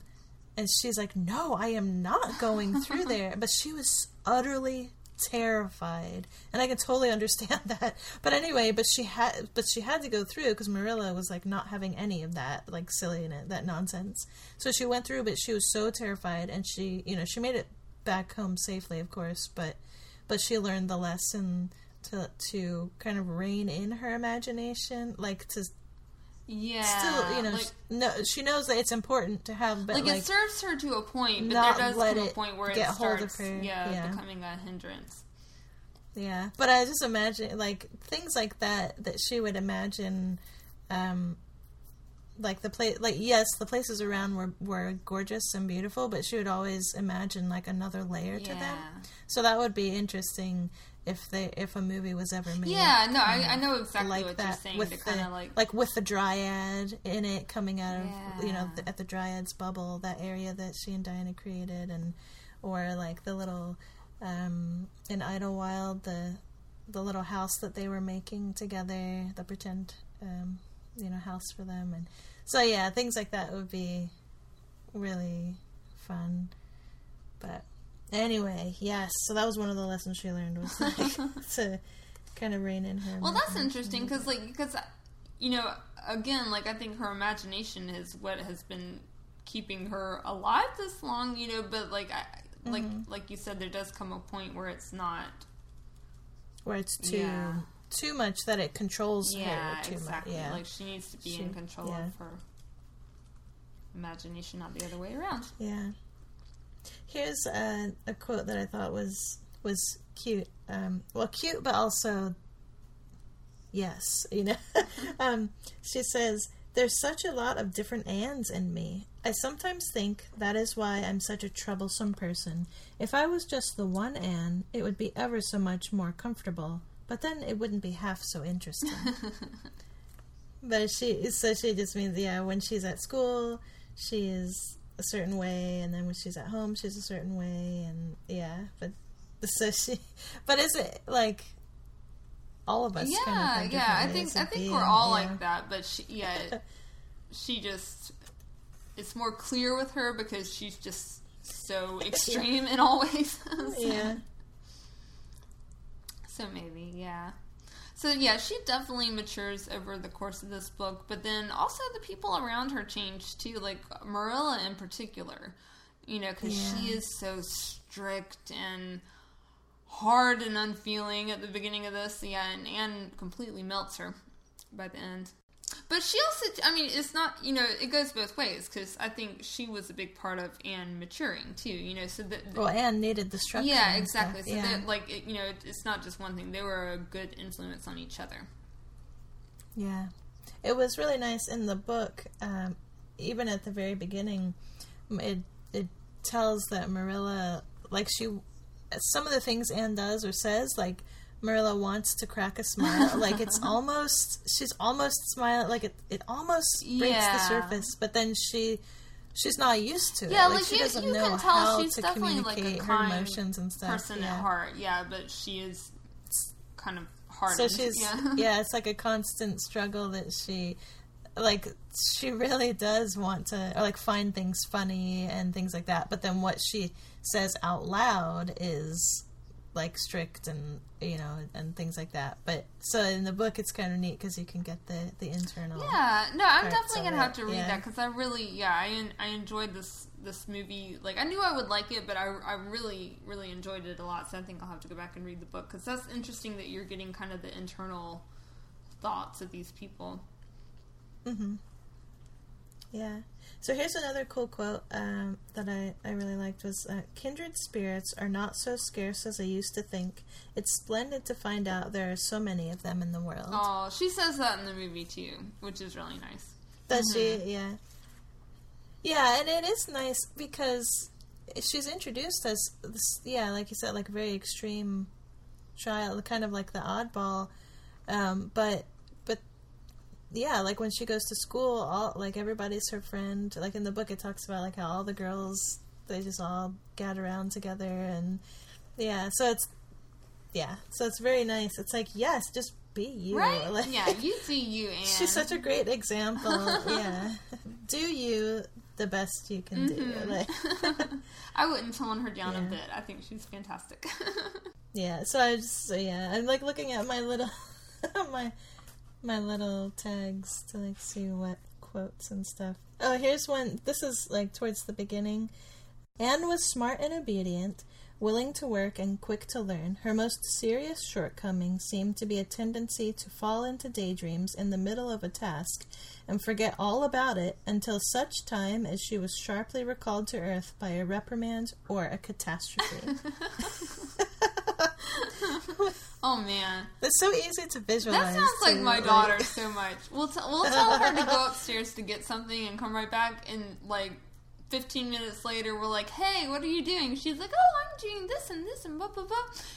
And she's like, "No, I am not going through <laughs> there." But she was utterly terrified, and I can totally understand <laughs> that. But anyway, but she had, but she had to go through because Marilla was like not having any of that like silly in it, that nonsense. So she went through, but she was so terrified, and she, you know, she made it back home safely, of course, but but she learned the lesson to to kind of rein in her imagination, like to yeah, still, you know, like, no, she knows that it's important to have, but like, like, it serves her to a point, but there does come a point where it starts, of her, yeah, yeah. becoming a hindrance. Yeah, but I just imagine like things like that that she would imagine, um, like the place, like yes, the places around were were gorgeous and beautiful, but she would always imagine like another layer to them. So that would be interesting if they if a movie was ever made. Yeah, no, I, I know exactly like what that you're saying. with To the kind of like, like with the dryad in it coming out of you know the, at the dryad's bubble that area that she and Diana created and or like the little um in Idlewild the the little house that they were making together the pretend um you know house for them and so yeah things like that would be really fun but anyway yes so that was one of the lessons she learned was like <laughs> to kind of rein in her well, that's interesting because, like, because you know, again, like I think her imagination is what has been keeping her alive this long. You know, but like, I like Mm-hmm. like you said, there does come a point where it's not. where it's too Yeah. too much that it controls Yeah, her too exactly. much. Yeah, Like she needs to be She- in control yeah. of her imagination, not the other way around. yeah. Here's a, a quote that I thought was was cute. Um, well, cute, but also yes, you know. <laughs> um, she says, "There's such a lot of different Anns in me. I sometimes think that is why I'm such a troublesome person. If I was just the one Anne, it would be ever so much more comfortable." But then it wouldn't be half so interesting. <laughs> But she, so she just means, yeah, when she's at school, she is a certain way, and then when she's at home, she's a certain way, and yeah, but <laughs> so she, but is it like all of us? yeah, kind of yeah. I think I think being, we're all yeah. like that, but she, yeah, <laughs> she just it's more clear with her because she's just so <laughs> extreme in all ways. So- Yeah, So maybe, yeah. So yeah, she definitely matures over the course of this book, but then also the people around her change too, like Marilla in particular. You know, because she is so strict and hard and unfeeling at the beginning of this. Yeah, and Anne completely melts her by the end. But she also, I mean, it's not, you know, it goes both ways because I think she was a big part of Anne maturing too, you know, so that well, Anne needed the structure. yeah, exactly. So yeah. that like it, you know, it, it's not just one thing. They were a good influence on each other. Yeah. It was really nice in the book, um, even at the very beginning, it it tells that Marilla like she some of the things Anne does or says, like Marilla wants to crack a smile. like it's <laughs> almost she's almost smiling like it it almost breaks Yeah. the surface, but then she she's not used to it. Yeah, like, like, she you, doesn't you know can tell how she's to definitely like communicate a her emotions and stuff. person yeah. at heart. Yeah, but she is kind of hard. So she's yeah. <laughs> yeah. it's like a constant struggle that she like she really does want to or like find things funny and things like that. But then what she says out loud is like strict and you know and things like that. But so in the book, it's kind of neat because you can get the the internal. Yeah, no, I'm definitely gonna it, have to read yeah. that because I really, yeah, I I enjoyed this this movie. Like I knew I would like it, but I I really really enjoyed it a lot. So I think I'll have to go back and read the book because that's interesting that you're getting kind of the internal thoughts of these people. hmm Yeah. So here's another cool quote um, that I, I really liked was uh, Kindred spirits are not so scarce as I used to think. It's splendid to find out there are so many of them in the world. Oh, she says that in the movie too, which is really nice. Does she? Yeah. Yeah, and it is nice because she's introduced as this, yeah, like you said, like a very extreme child, kind of like the oddball. Um, but yeah, like when she goes to school, all like everybody's her friend. Like in the book, it talks about like how all the girls they just all gather around together, and yeah, so it's yeah, so it's very nice. It's like yes, just be you, Right? <laughs> Like, yeah, you do you, <laughs> Anne. She's such a great example. <laughs> yeah. Do you the best you can do. Mhm. Like, I wouldn't tone her down a bit. I think she's fantastic. yeah. So I just so yeah, I'm like looking at my little my my little tags to like see what quotes and stuff. Oh, here's one. This is like towards the beginning. Anne was smart and obedient, willing to work and quick to learn. Her most serious shortcoming seemed to be a tendency to fall into daydreams in the middle of a task and forget all about it until such time as she was sharply recalled to earth by a reprimand or a catastrophe. <laughs> <laughs> <laughs> oh man, it's so easy to visualize. that sounds like my daughter <laughs> so much. We'll t- we'll tell her to go upstairs to get something and come right back, and like. 15 minutes later, we're like, hey, what are you doing? She's like, oh, I'm doing this and this and blah, blah, blah.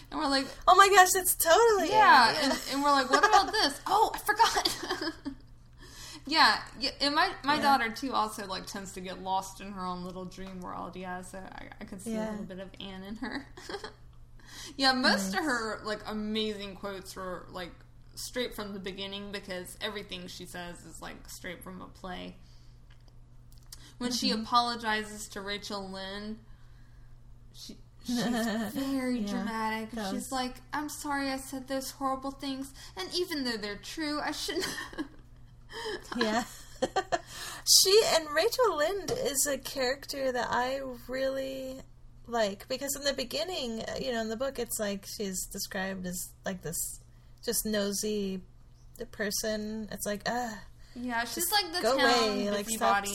And we're like, Oh my gosh, it's totally yeah. And, and we're like, what about this? <laughs> Oh, I forgot. yeah, yeah. And my, my Yeah. daughter, too, also like tends to get lost in her own little dream world. Yeah, so I, I could see a little bit of Anne in her. Yeah, most of her like amazing quotes were like straight from the beginning because everything she says is like straight from a play. When she Mm-hmm. apologizes to Rachel Lynde, she, she's <laughs> very Yeah, dramatic. She's was- like, "I'm sorry I said those horrible things, and even though they're true, I shouldn't." <laughs> yeah. <laughs> she and Rachel Lynde is a character that I really like because in the beginning, uh, you know, in the book, it's like she's described as like this just nosy person. It's like, ah, yeah, she's like the go town away, like, stop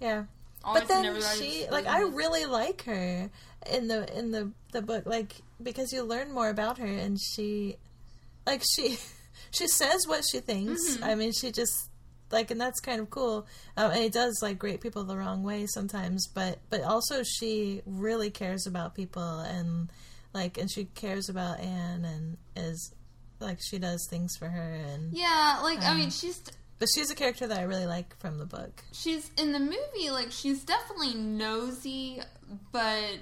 yeah. always but then she like I really like her in the in the the book like because you learn more about her and she like she <laughs> she says what she thinks Mhm. I mean she just like and that's kind of cool um, and it does like grate people the wrong way sometimes but but also she really cares about people and like and she cares about Anne and is like she does things for her and Yeah, like I Um, mean, she's but she's a character that I really like from the book she's in the movie. Like she's definitely nosy, but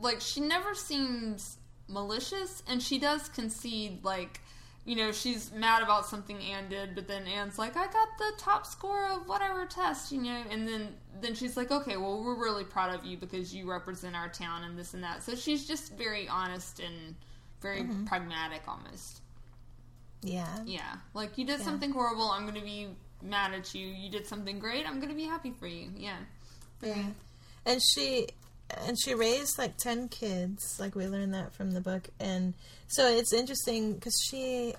like she never seems malicious, and she does concede like. You know, she's mad about something Anne did, but then Anne's like, "I got the top score of whatever test," you know, and then then she's like, "Okay, well, we're really proud of you because you represent our town and this and that." So she's just very honest and very Mm-hmm. pragmatic, almost. yeah Yeah, like you did Yeah. something horrible, I'm gonna be mad at you. You did something great, I'm gonna be happy for you. Yeah, Yeah. And she and she raised like 10 kids, like we learned that from the book. And so it's interesting cuz she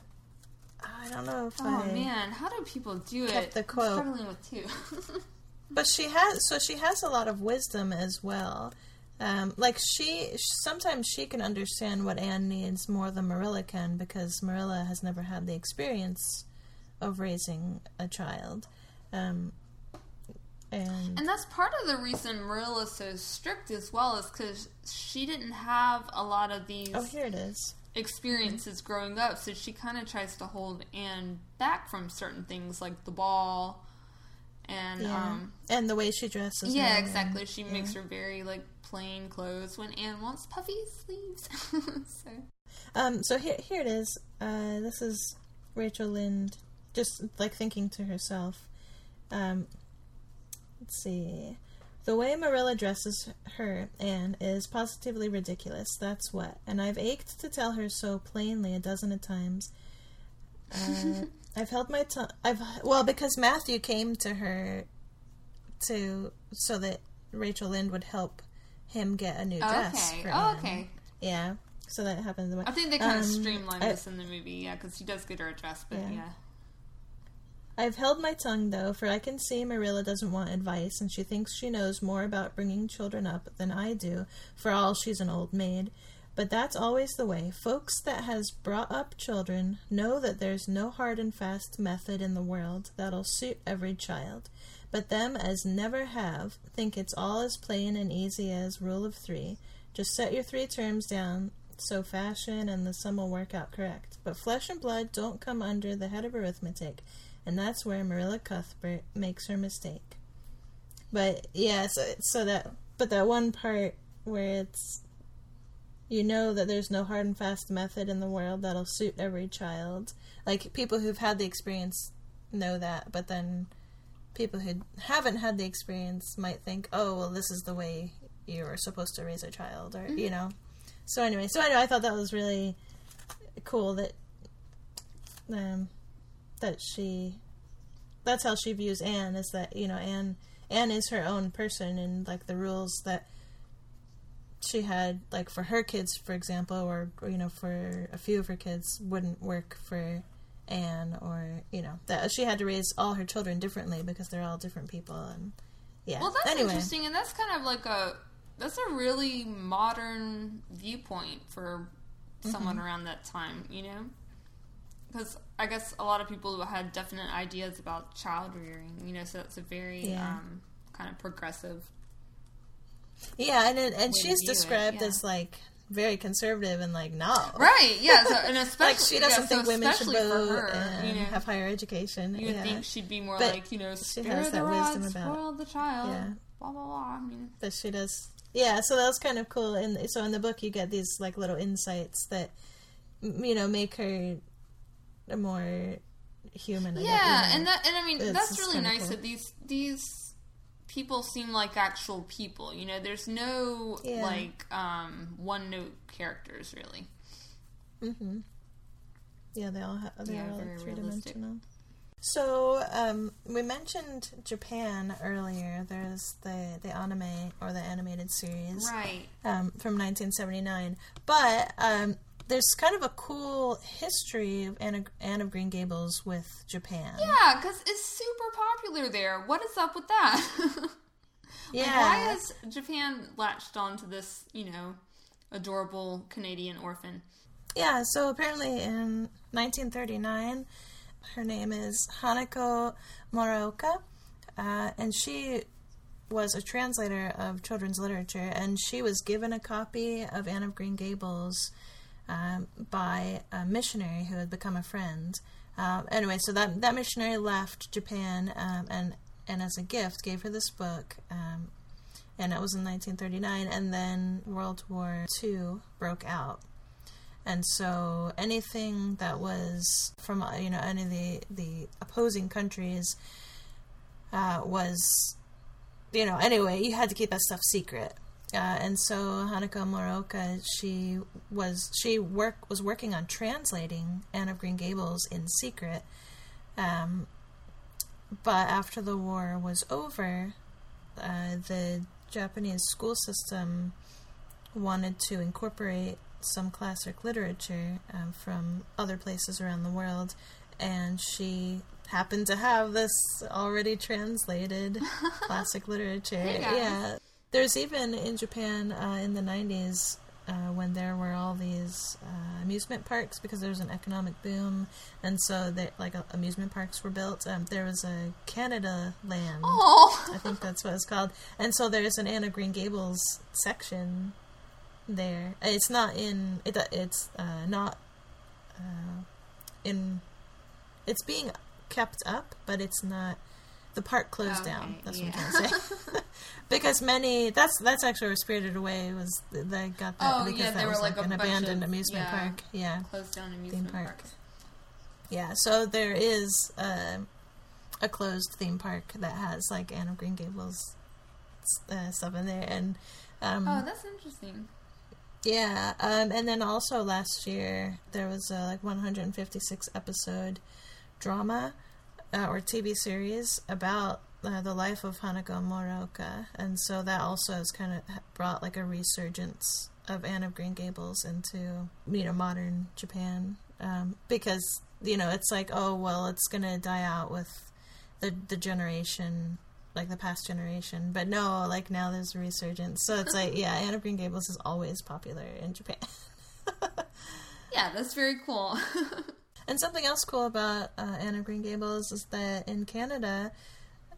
I don't know if Oh I man, how do people do kept it? the I'm struggling with two. <laughs> But she has so she has a lot of wisdom as well. Um, like she sometimes she can understand what Anne needs more than Marilla can because Marilla has never had the experience of raising a child. Um, and and that's part of the reason Marilla is so strict as well, is because she didn't have a lot of these oh, here it is. experiences growing up, so she kind of tries to hold Anne back from certain things like the ball. And Yeah, um, and the way she dresses. Yeah, exactly. and- She yeah. makes her very like plain clothes when Anne wants puffy sleeves. <laughs> so Um, so here, here it is. Uh, this is Rachel Lynde, just like thinking to herself. Um, let's see. The way Marilla dresses her, Anne, is positively ridiculous. That's what. And I've ached to tell her so plainly a dozen of times. Uh, <laughs> I've held my tongue. I've well because Matthew came to her to so that Rachel Lynde would help him get a new dress. Okay. For Oh, Anne. okay. Yeah. So that happens. I think they kind of Um, streamlined I- this in the movie, yeah, because she does get her dress, but Yeah. yeah. I've held my tongue, though, for I can see Marilla doesn't want advice, and she thinks she knows more about bringing children up than I do, for all she's an old maid. But that's always the way. Folks that has brought up children know that there's no hard and fast method in the world that'll suit every child. But them as never have think it's all as plain and easy as rule of three. Just set your three terms down so fashion and the sum will work out correct. But flesh and blood don't come under the head of arithmetic, and that's where Marilla Cuthbert makes her mistake. But yeah, so, so that but that one part where it's you know that there's no hard and fast method in the world that'll suit every child. Like people who've had the experience know that, but then people who haven't had the experience might think, "Oh, well, this is the way you're supposed to raise a child," or you know. So anyway, so anyway, I thought that was really cool that um, that she that's how she views Anne is that you know Anne Anne is her own person and like the rules that she had like for her kids for example or you know for a few of her kids wouldn't work for Anne or you know that she had to raise all her children differently because they're all different people and yeah Well, that's anyway interesting, and that's kind of like a that's a really modern viewpoint for Mm-hmm. someone around that time, you know. Because I guess a lot of people had definite ideas about child rearing, you know. So it's a very Yeah. um, kind of progressive. yeah and it, and she's view it, described yeah. as like very conservative and like no Right? Yeah. So, and especially <laughs> like she doesn't yeah, think so women should vote her, and you know, have higher education you would think she'd be more But like you know, she has that rod, wisdom about- spoil the child. Yeah. Blah blah blah. I mean, that she does. Yeah, so that was kind of cool. And so in the book, you get these like little insights that you know make her more human. Yeah, and that and I mean It's that's really nice cool. that these these people seem like actual people. You know, there's no Yeah. like um, one note characters really. Mm-hmm. Yeah, they all have. They're Yeah, all very three dimensional. So um, we mentioned Japan earlier. There's the the anime or the animated series Right. um, from 1979, but um, there's kind of a cool history of Anne of, Anne of Green Gables with Japan. Yeah, because it's super popular there. What is up with that? yeah. <laughs> Like, why has Japan latched on to this, you know, adorable Canadian orphan? Yeah, so apparently in 1939, her name is Hanako Muraoka, uh, and she was a translator of children's literature, and she was given a copy of Anne of Green Gables um, by a missionary who had become a friend. Um, anyway, so that that missionary left Japan, um, and and as a gift gave her this book. Um, and it was in 1939, and then World War II broke out and so anything that was from uh, you know any of the the opposing countries uh, was you know anyway you had to keep that stuff secret uh, and so Hanako Muraoka she was she work was working on translating Anne of Green Gables in secret. Um, but after the war was over uh, the Japanese school system wanted to incorporate some classic literature um, from other places around the world, and she happened to have this already translated <laughs> classic literature. Yeah, there's even in Japan uh, in the 90s. Uh, when there were all these uh, amusement parks, because there was an economic boom, and so that like amusement parks were built. Um, there was a Canada Land, Oh, I think that's what it's called. And so there's an Anna Green Gables section there. It's not in it. It's uh, not uh, in. It's being kept up, but it's not. The park closed Okay, down. That's what. I'm trying to say. <laughs> <laughs> because many. That's that's actually where Spirited Away was. They got that Oh, because yeah, that they was were like an abandoned of- amusement yeah. park. Yeah. closed down amusement park. parks. Yeah, so there is uh, a closed theme park that has like Anne of Green Gables uh, stuff in there, and um, Oh, that's interesting. yeah, um, and then also last year there was a like 156 episode drama uh, or TV series about uh, the life of Hanako Muraoka, and so that also has kind of brought like a resurgence of Anne of Green Gables into you know modern Japan. Um, because you know it's like oh well it's gonna die out with the the generation like the past generation. But no like now there's a resurgence. So it's like yeah Anne of Green Gables is always popular in Japan. <laughs> Yeah, that's very cool. <laughs> And something else cool about uh, Anne of Green Gables is that in Canada,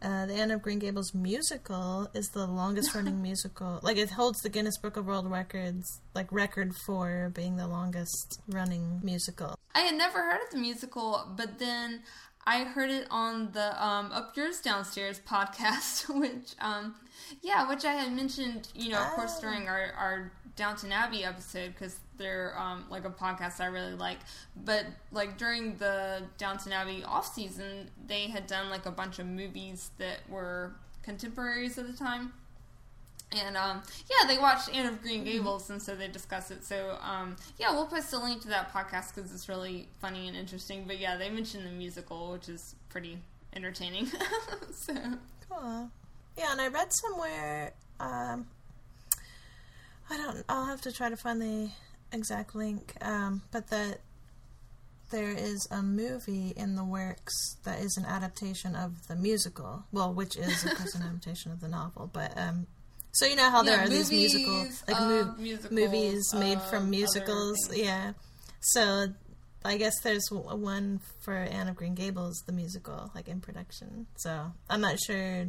uh, the Anne of Green Gables musical is the longest running musical. Like it holds the Guinness Book of World Records like record for being the longest running musical. I had never heard of the musical, but then I heard it on the um, Up Yours Downstairs podcast, <laughs> which, um, yeah, which I had mentioned, you know, of course, Oh. during our, our Downton Abbey episode, because they're um, like a podcast I really like. But like during the Downton Abbey off season, they had done like a bunch of movies that were contemporaries at the time. And um, yeah, they watched Anne of Green Gables, and so they discuss it. So um, yeah, we'll post a link to that podcast because it's really funny and interesting. But yeah, they mentioned the musical, which is pretty entertaining. <laughs> so Cool. Yeah, and I read somewhere. Um, I don't. I'll have to try to find the exact link. Um, but that there is a movie in the works that is an adaptation of the musical. Well, which is of course an <laughs> adaptation of the novel. But um, so you know how there Yeah, are these musical like of mo- musicals movies made of from musicals. Yeah. So I guess there's one for Anne of Green Gables, the musical, like in production. So I'm not sure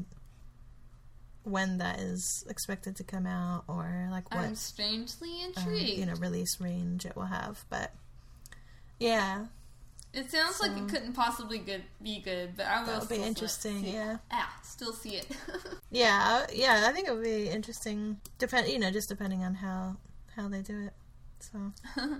when that is expected to come out or like what I'm strangely um, intrigued. you know release range it will have. But yeah, it sounds like it couldn't possibly good be good, but I will. that would be interesting. See, Yeah, ah, still see it. <laughs> yeah, yeah. I think it would be interesting. Depend, you know, just depending on how how they do it. So <laughs>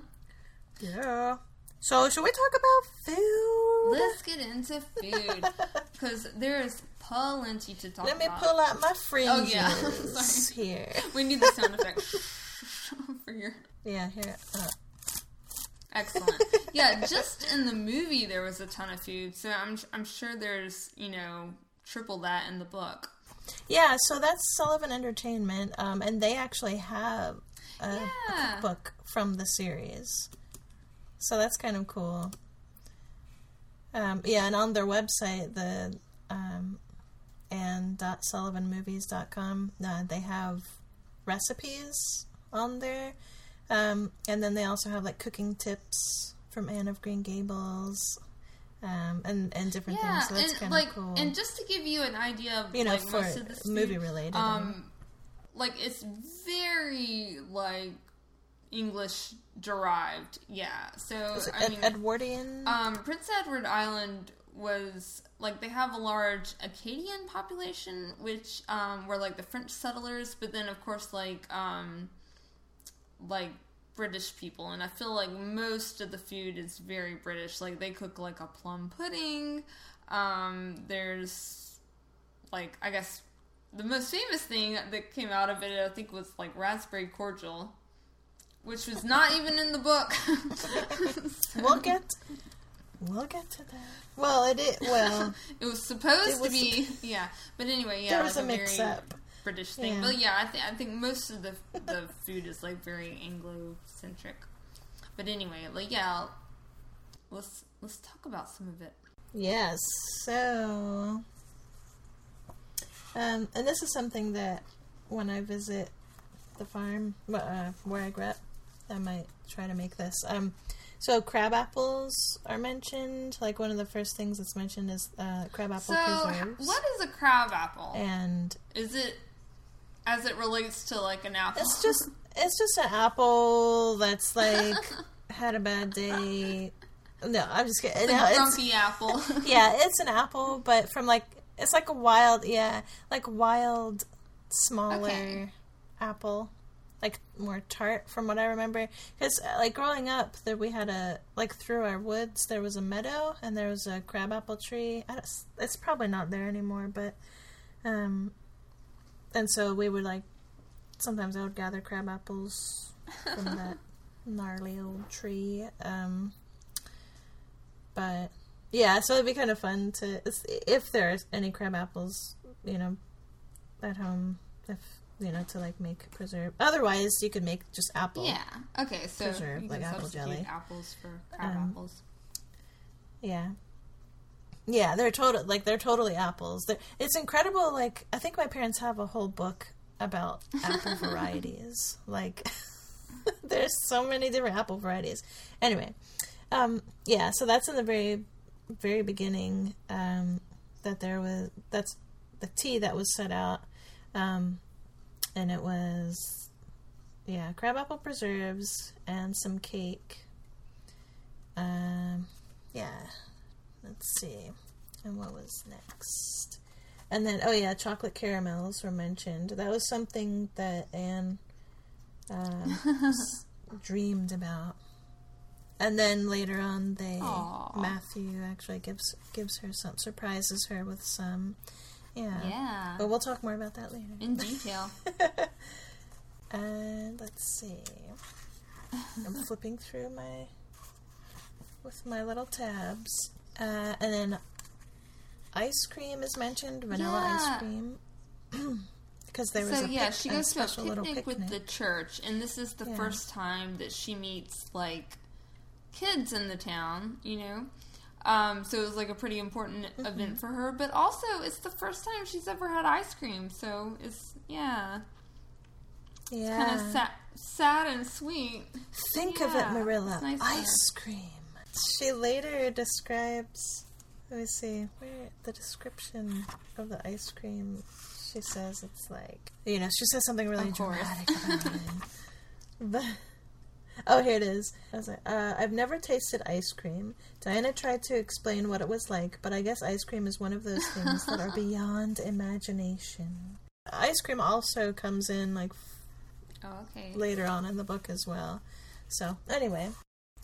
yeah. So should we talk about food? Let's get into food because there is plenty to talk about. Let me about. pull out my fringes Oh, yeah. <laughs> Sorry. here. We need the sound effect <laughs> for your Yeah, here. Uh, excellent. Yeah, just in the movie there was a ton of food, so I'm I'm sure there's you know triple that in the book. yeah, so that's Sullivan Entertainment, um, and they actually have a, a cookbook from the series. So that's kind of cool. Um, yeah, and on their website, the um, anne.sullivanmovies.com, uh, they have recipes on there. Um, and then they also have like cooking tips from Anne of Green Gables um, and, and different Yeah, things. So that's and kind like cool. and just to give you an idea of you know, like for of movie related, um like it's very like english derived yeah so i Ed- mean Edwardian? um prince edward island was like they have a large acadian population which um were like the french settlers but then of course like um like British people, and I feel like most of the food is very British. Like they cook like a plum pudding. Um, there's like I guess the most famous thing that came out of it, I think, was like raspberry cordial, which was not even in the book. <laughs> we'll get we'll get to that. Well, it is well. it was supposed It was to be, yeah. But anyway, yeah, there like was a mix very up. British thing. Yeah. But yeah, I think I think most of the the food is like very Anglo centric. But anyway, like yeah, let's let's talk about some of it. Yes. So, um, and this is something that when I visit the farm uh, where I grew up, I might try to make this. Um, so crab apples are mentioned. Like one of the first things that's mentioned is uh, crab apple So, preserves. what is a crab apple? And Is it as it relates to like an apple? it's just it's just an apple that's like <laughs> had a bad day. No, I'm just kidding. It's No, a it's- grumpy apple. <laughs> yeah, it's an apple, but from like it's like a wild, yeah, like wild, smaller Okay. apple, like more tart from what I remember. Because like growing up, there we had a like through our woods there was a meadow and there was a crabapple tree. I don't, it's probably not there anymore, but um, and so we would like sometimes I would gather crab apples <laughs> from that gnarly old tree. Um, but yeah, so it'd be kind of fun to if there's any crab apples, you know, at home. If you know to like make preserve. Otherwise, you could make just apple. Yeah. Okay. So Preserve, like apple jelly. apples for crab Um, apples. Yeah. Yeah, they're total like they're totally apples. They're, it's incredible. Like I think my parents have a whole book about apple <laughs> varieties. Like <laughs> there's so many different apple varieties. Anyway, um, yeah. So that's in the very very beginning. Um, that there was that's the tea that was set out, um, and it was yeah crabapple preserves and some cake. Um, yeah. Let's see. And what was next? And then, oh yeah, chocolate caramels were mentioned. That was something that Anne s- <laughs> dreamed about. And then later on, they Aw. Matthew actually gives gives her some surprises her with some, yeah. Yeah. But we'll talk more about that later. In detail. <laughs> And let's see. I'm <laughs> flipping through my with my little tabs. Uh, and then ice cream is mentioned, vanilla Yeah. ice cream. <clears throat> because there was so a, yeah, pic- she a goes to a special little picnic, picnic. with the church, and this is the Yeah. first time that she meets like kids in the town. You know, um, so it was like a pretty important Mm-hmm. event for her. But also, it's the first time she's ever had ice cream, so it's yeah, yeah. kind of sad, sad and sweet. Think of it, Marilla. nice ice cream. She later describes. Let me see where the description of the ice cream. She says it's like you know. She says something really dramatic about it. <laughs> But oh, here it is. I was like, uh, I've never tasted ice cream. Diana tried to explain what it was like, but I guess ice cream is one of those things that are <laughs> beyond imagination. Ice cream also comes in like Oh, okay. later on in the book as well. So, anyway,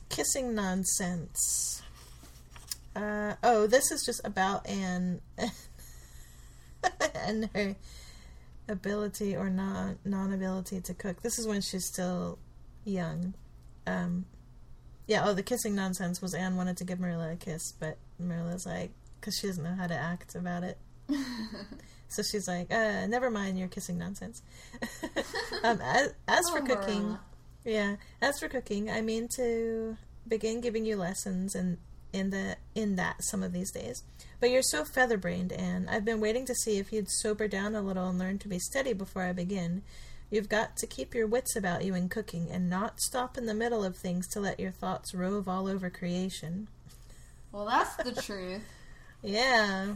kissing nonsense. Uh, oh, this is just about Anne <laughs> and her ability or non non ability to cook. This is when she's still young. Um, yeah. Oh, the kissing nonsense was Anne wanted to give Marilla a kiss, but Marilla's like, because she doesn't know how to act about it. <laughs> So she's like, uh, never mind your kissing nonsense. <laughs> um, as, as for Oh, cooking, Marilla. yeah, as for cooking, I mean to begin giving you lessons in in the in that some of these days. But you're so featherbrained, Anne. I've been waiting to see if you'd sober down a little and learn to be steady before I begin. You've got to keep your wits about you in cooking and not stop in the middle of things to let your thoughts rove all over creation. Well, that's the truth. Yeah.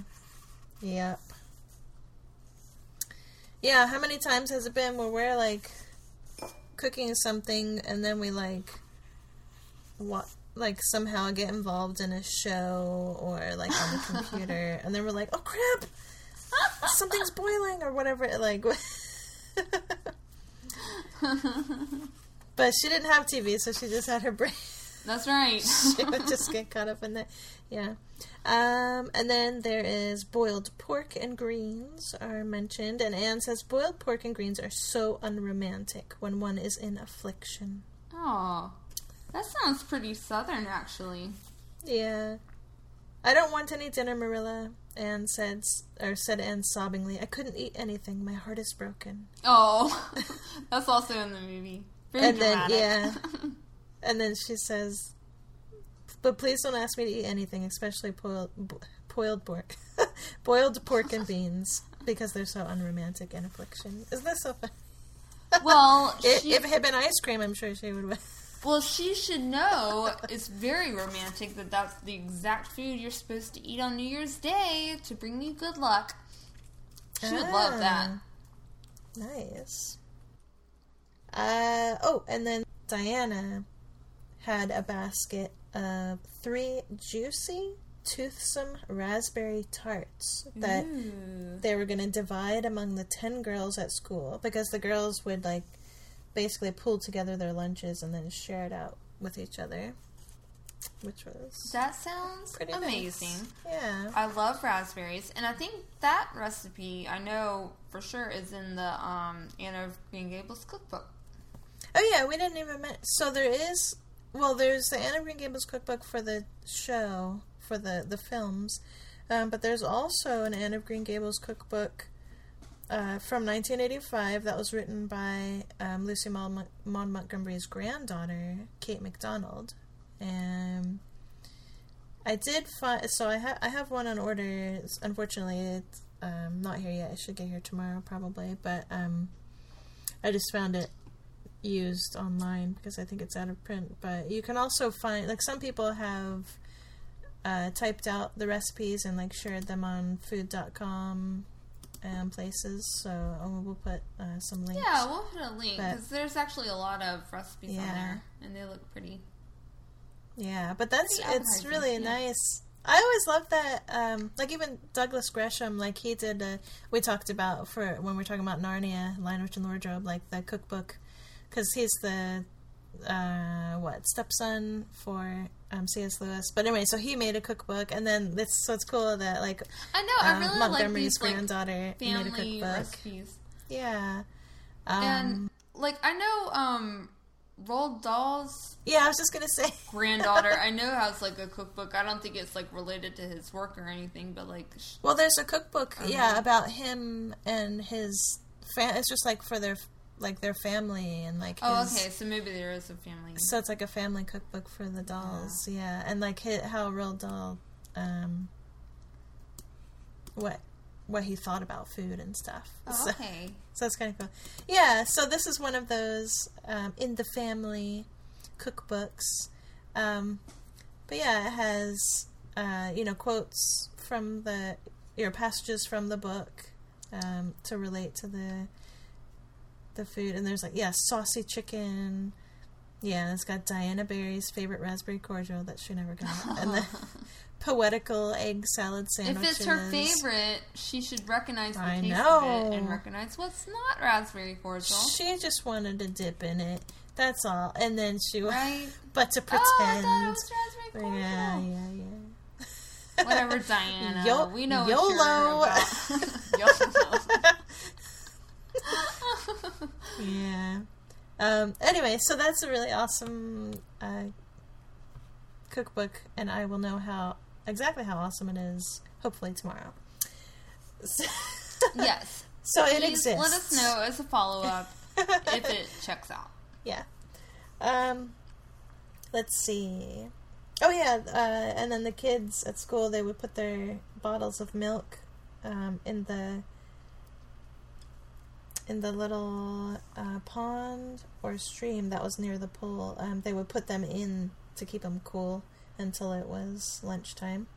Yep. Yeah, how many times has it been where we're like cooking something and then we like what like somehow get involved in a show or like on the <laughs> computer and then we're like, "Oh crap. Something's boiling or whatever like <laughs> <laughs> But she didn't have TV, so she just had her brain That's right. <laughs> she would just get caught up in that. Yeah. Um, and then there is boiled pork and greens are mentioned, and Anne says boiled pork and greens are so unromantic when one is in affliction. Oh, that sounds pretty southern, actually. Yeah. I don't want any dinner, Marilla. Anne said, or said Anne sobbingly. I couldn't eat anything. My heart is broken. Oh, <laughs> that's also in the movie. Very And then, yeah. <laughs> And then she says, "But please don't ask me to eat anything, especially boiled, boiled pork, <laughs> boiled pork and beans, because they're so unromantic in affliction." Is this so funny? well, If, she, if it had been ice cream, I'm sure she would. Well, she should know it's very romantic that that's the exact food you're supposed to eat on New Year's Day to bring you good luck. She would love that. Ah, Nice. Uh oh, and then Diana had a basket of three juicy, toothsome raspberry tarts that Ooh. they were going to divide among the 10 girls at school because the girls would like basically pull together their lunches and then share it out with each other. which was That sounds pretty amazing. Nice. Yeah. I love raspberries, and I think that recipe I know for sure is in the um, Anne of Green Gables cookbook. Oh yeah, we didn't even mention. So there is, well, there's the Anne of Green Gables cookbook for the show for the the films, um, but there's also an Anne of Green Gables cookbook uh, from 1985 that was written by um, Lucy Maud, Maud Montgomery's granddaughter, Kate Macdonald, and I did find. So I have I have one on order. It's, unfortunately, it's um, not here yet. I should get here tomorrow probably, but um, I just found it used online because I think it's out of print. But you can also find like some people have uh, typed out the recipes and like shared them on food.com and places. So we'll put uh, some links. Yeah, we'll put a link because there's actually a lot of recipes on there, and they look pretty. Yeah, but that's it's really yeah. nice. I always love that. Um, like even Douglas Gresham, like he did. A, we talked about for when we are talking about Narnia, Lion, Witch, and Wardrobe, like the cookbook, because he's the uh, what stepson for um, C.S. Lewis. But anyway, so he made a cookbook, and then this. So it's cool that like I know. I uh, really like Montgomery's these like granddaughter made a cookbook. recipes, Yeah. Um, and like I know um, Roald Dahl's yeah, I was just gonna say. <laughs> granddaughter. I know has like a cookbook. I don't think it's like related to his work or anything, but like Well, there's a cookbook, Uh-huh. yeah, about him and his. Fa- it's just like for their like their family and like. oh, his- okay, so maybe there is a family. So it's like a family cookbook for the Dahls, yeah, and like hi how Roald Dahl, um, what what he thought about food and stuff. Oh, So, okay. <laughs> so that's kind of cool. Yeah, so this is one of those um, in the family cookbooks. Um, but yeah, it has uh, you know quotes from the your passages from the book um, to relate to the the food, and there's like yeah, saucy chicken. Yeah, it's got Diana Barry's favorite raspberry cordial that she never got, and the <laughs> poetical egg salad sandwich. If it's her favorite, she should recognize the I taste of it and recognize what's not raspberry cordial, She just wanted to dip in it. That's all. And then she right? <laughs> but to Oh, I pretend. thought it was raspberry cordial. yeah, yeah, yeah. Whatever, <laughs> Diana. Yo- we know YOLO. what you're about. YOLO. Yeah. Um, anyway, so that's a really awesome uh, cookbook, and I will know how exactly how awesome it is. Hopefully tomorrow. <laughs> Yes. so it exists. Let us know as a follow up <laughs> if it checks out. Yeah. Um, let's see. Oh yeah, uh, and then the kids at school they would put their bottles of milk um, in the in the little uh, pond or stream that was near the pool. Um, they would put them in to keep them cool until it was lunchtime.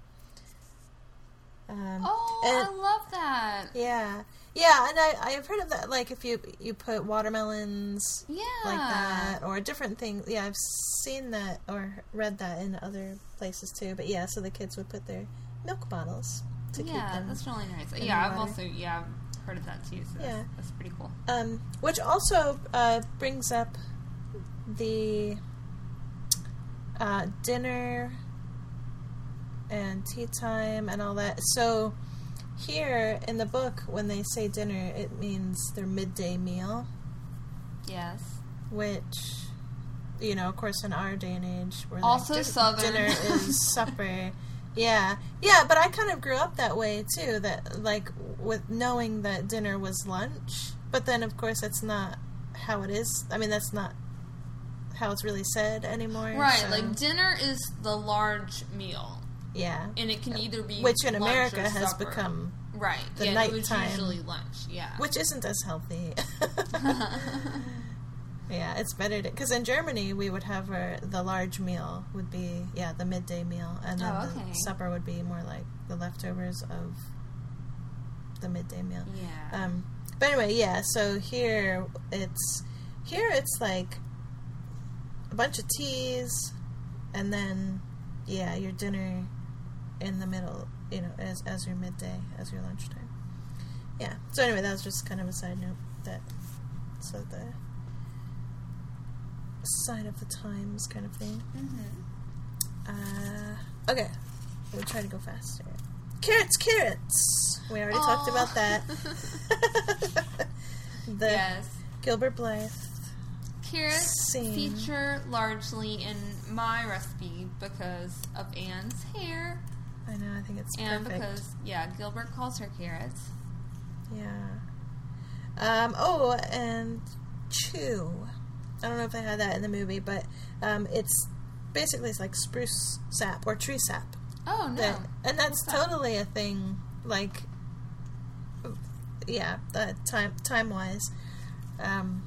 Um, Oh, and- I love that. yeah, yeah, and I I've heard of that. Like if you you put watermelons Yeah. like that or different things. Yeah, I've seen that or read that in other places too. But yeah, so the kids would put their milk bottles to keep them. Yeah, that's really nice. Yeah, I've also yeah heard of that too. So Yeah. that's, that's pretty cool. Um, which also uh, brings up the uh, dinner and tea time and all that. So here in the book, when they say dinner, it means their midday meal. Yes. which you know of course in our day and age we're Also like, Southern. dinner is <laughs> supper yeah yeah but i kind of grew up that way too that like with knowing that dinner was lunch but then of course that's not how it is i mean that's not how it's really said anymore Right, so- like dinner is the large meal, yeah and it can either be which in america has supper. become right. the yeah, nighttime. usually lunch. Yeah. which isn't as healthy <laughs> <laughs> <laughs> Yeah, it's better because in Germany we would have our, the large meal would be yeah the midday meal, and then Oh, the supper would be more like the leftovers of the midday meal. yeah. Um, but anyway, yeah. So here it's here it's like a bunch of teas, and then yeah your dinner in the middle. You know, as as your midday, as your lunchtime. Yeah. So anyway, that was just kind of a side note that so the sign of the times kind of thing. hmm Uh, Okay, we'll try to go faster. Carrots, carrots. We already talked about that. <laughs> the yes. Gilbert Blythe. Carrots Scene. feature largely in my recipe because of Anne's hair I know. I think it's and perfect. because yeah, Gilbert calls her carrots. Yeah. Um, oh, and chew. I don't know if they had that in the movie, but um, it's basically it's like spruce sap or tree sap. Oh no. That, and that's What's that? totally a thing. Like, yeah, uh, time time wise, um,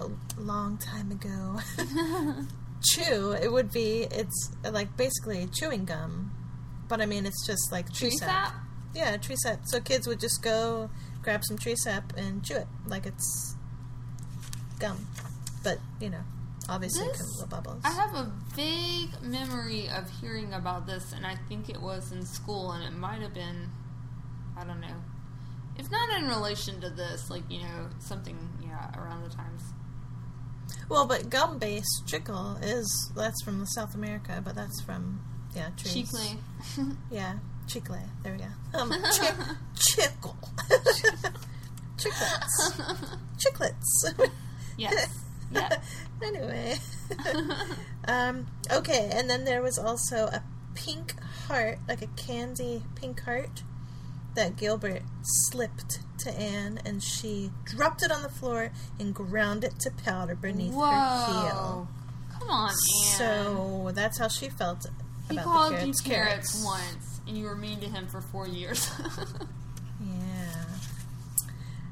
a long time ago. <laughs> chew. It would be. It's like basically chewing gum, but I mean it's just like tree, Tree sap. sap? Yeah, tree sap. So kids would just go grab some tree sap and chew it like it's gum, but you know, obviously it This- comes with bubbles. I have a vague memory of hearing about this, and I think it was in school, and it might have been, I don't know, if not in relation to this, like you know, something yeah around the times. Well, but gum based chicle is that's from South America, but that's from yeah trees. Chicle. <laughs> Yeah, chicle. There we go. Um, <laughs> chi- chicle. <laughs> Chiclets. Chiclets. yes. Yeah. <laughs> anyway. <laughs> um, okay, and then there was also a pink heart, like a candy pink heart, that Gilbert slipped to Anne, and she dropped it on the floor and ground it to powder beneath Whoa. her heel. Come on, Anne. So that's how she felt he about called the carrots. you carrots, once, and you were mean to him for four years. <laughs>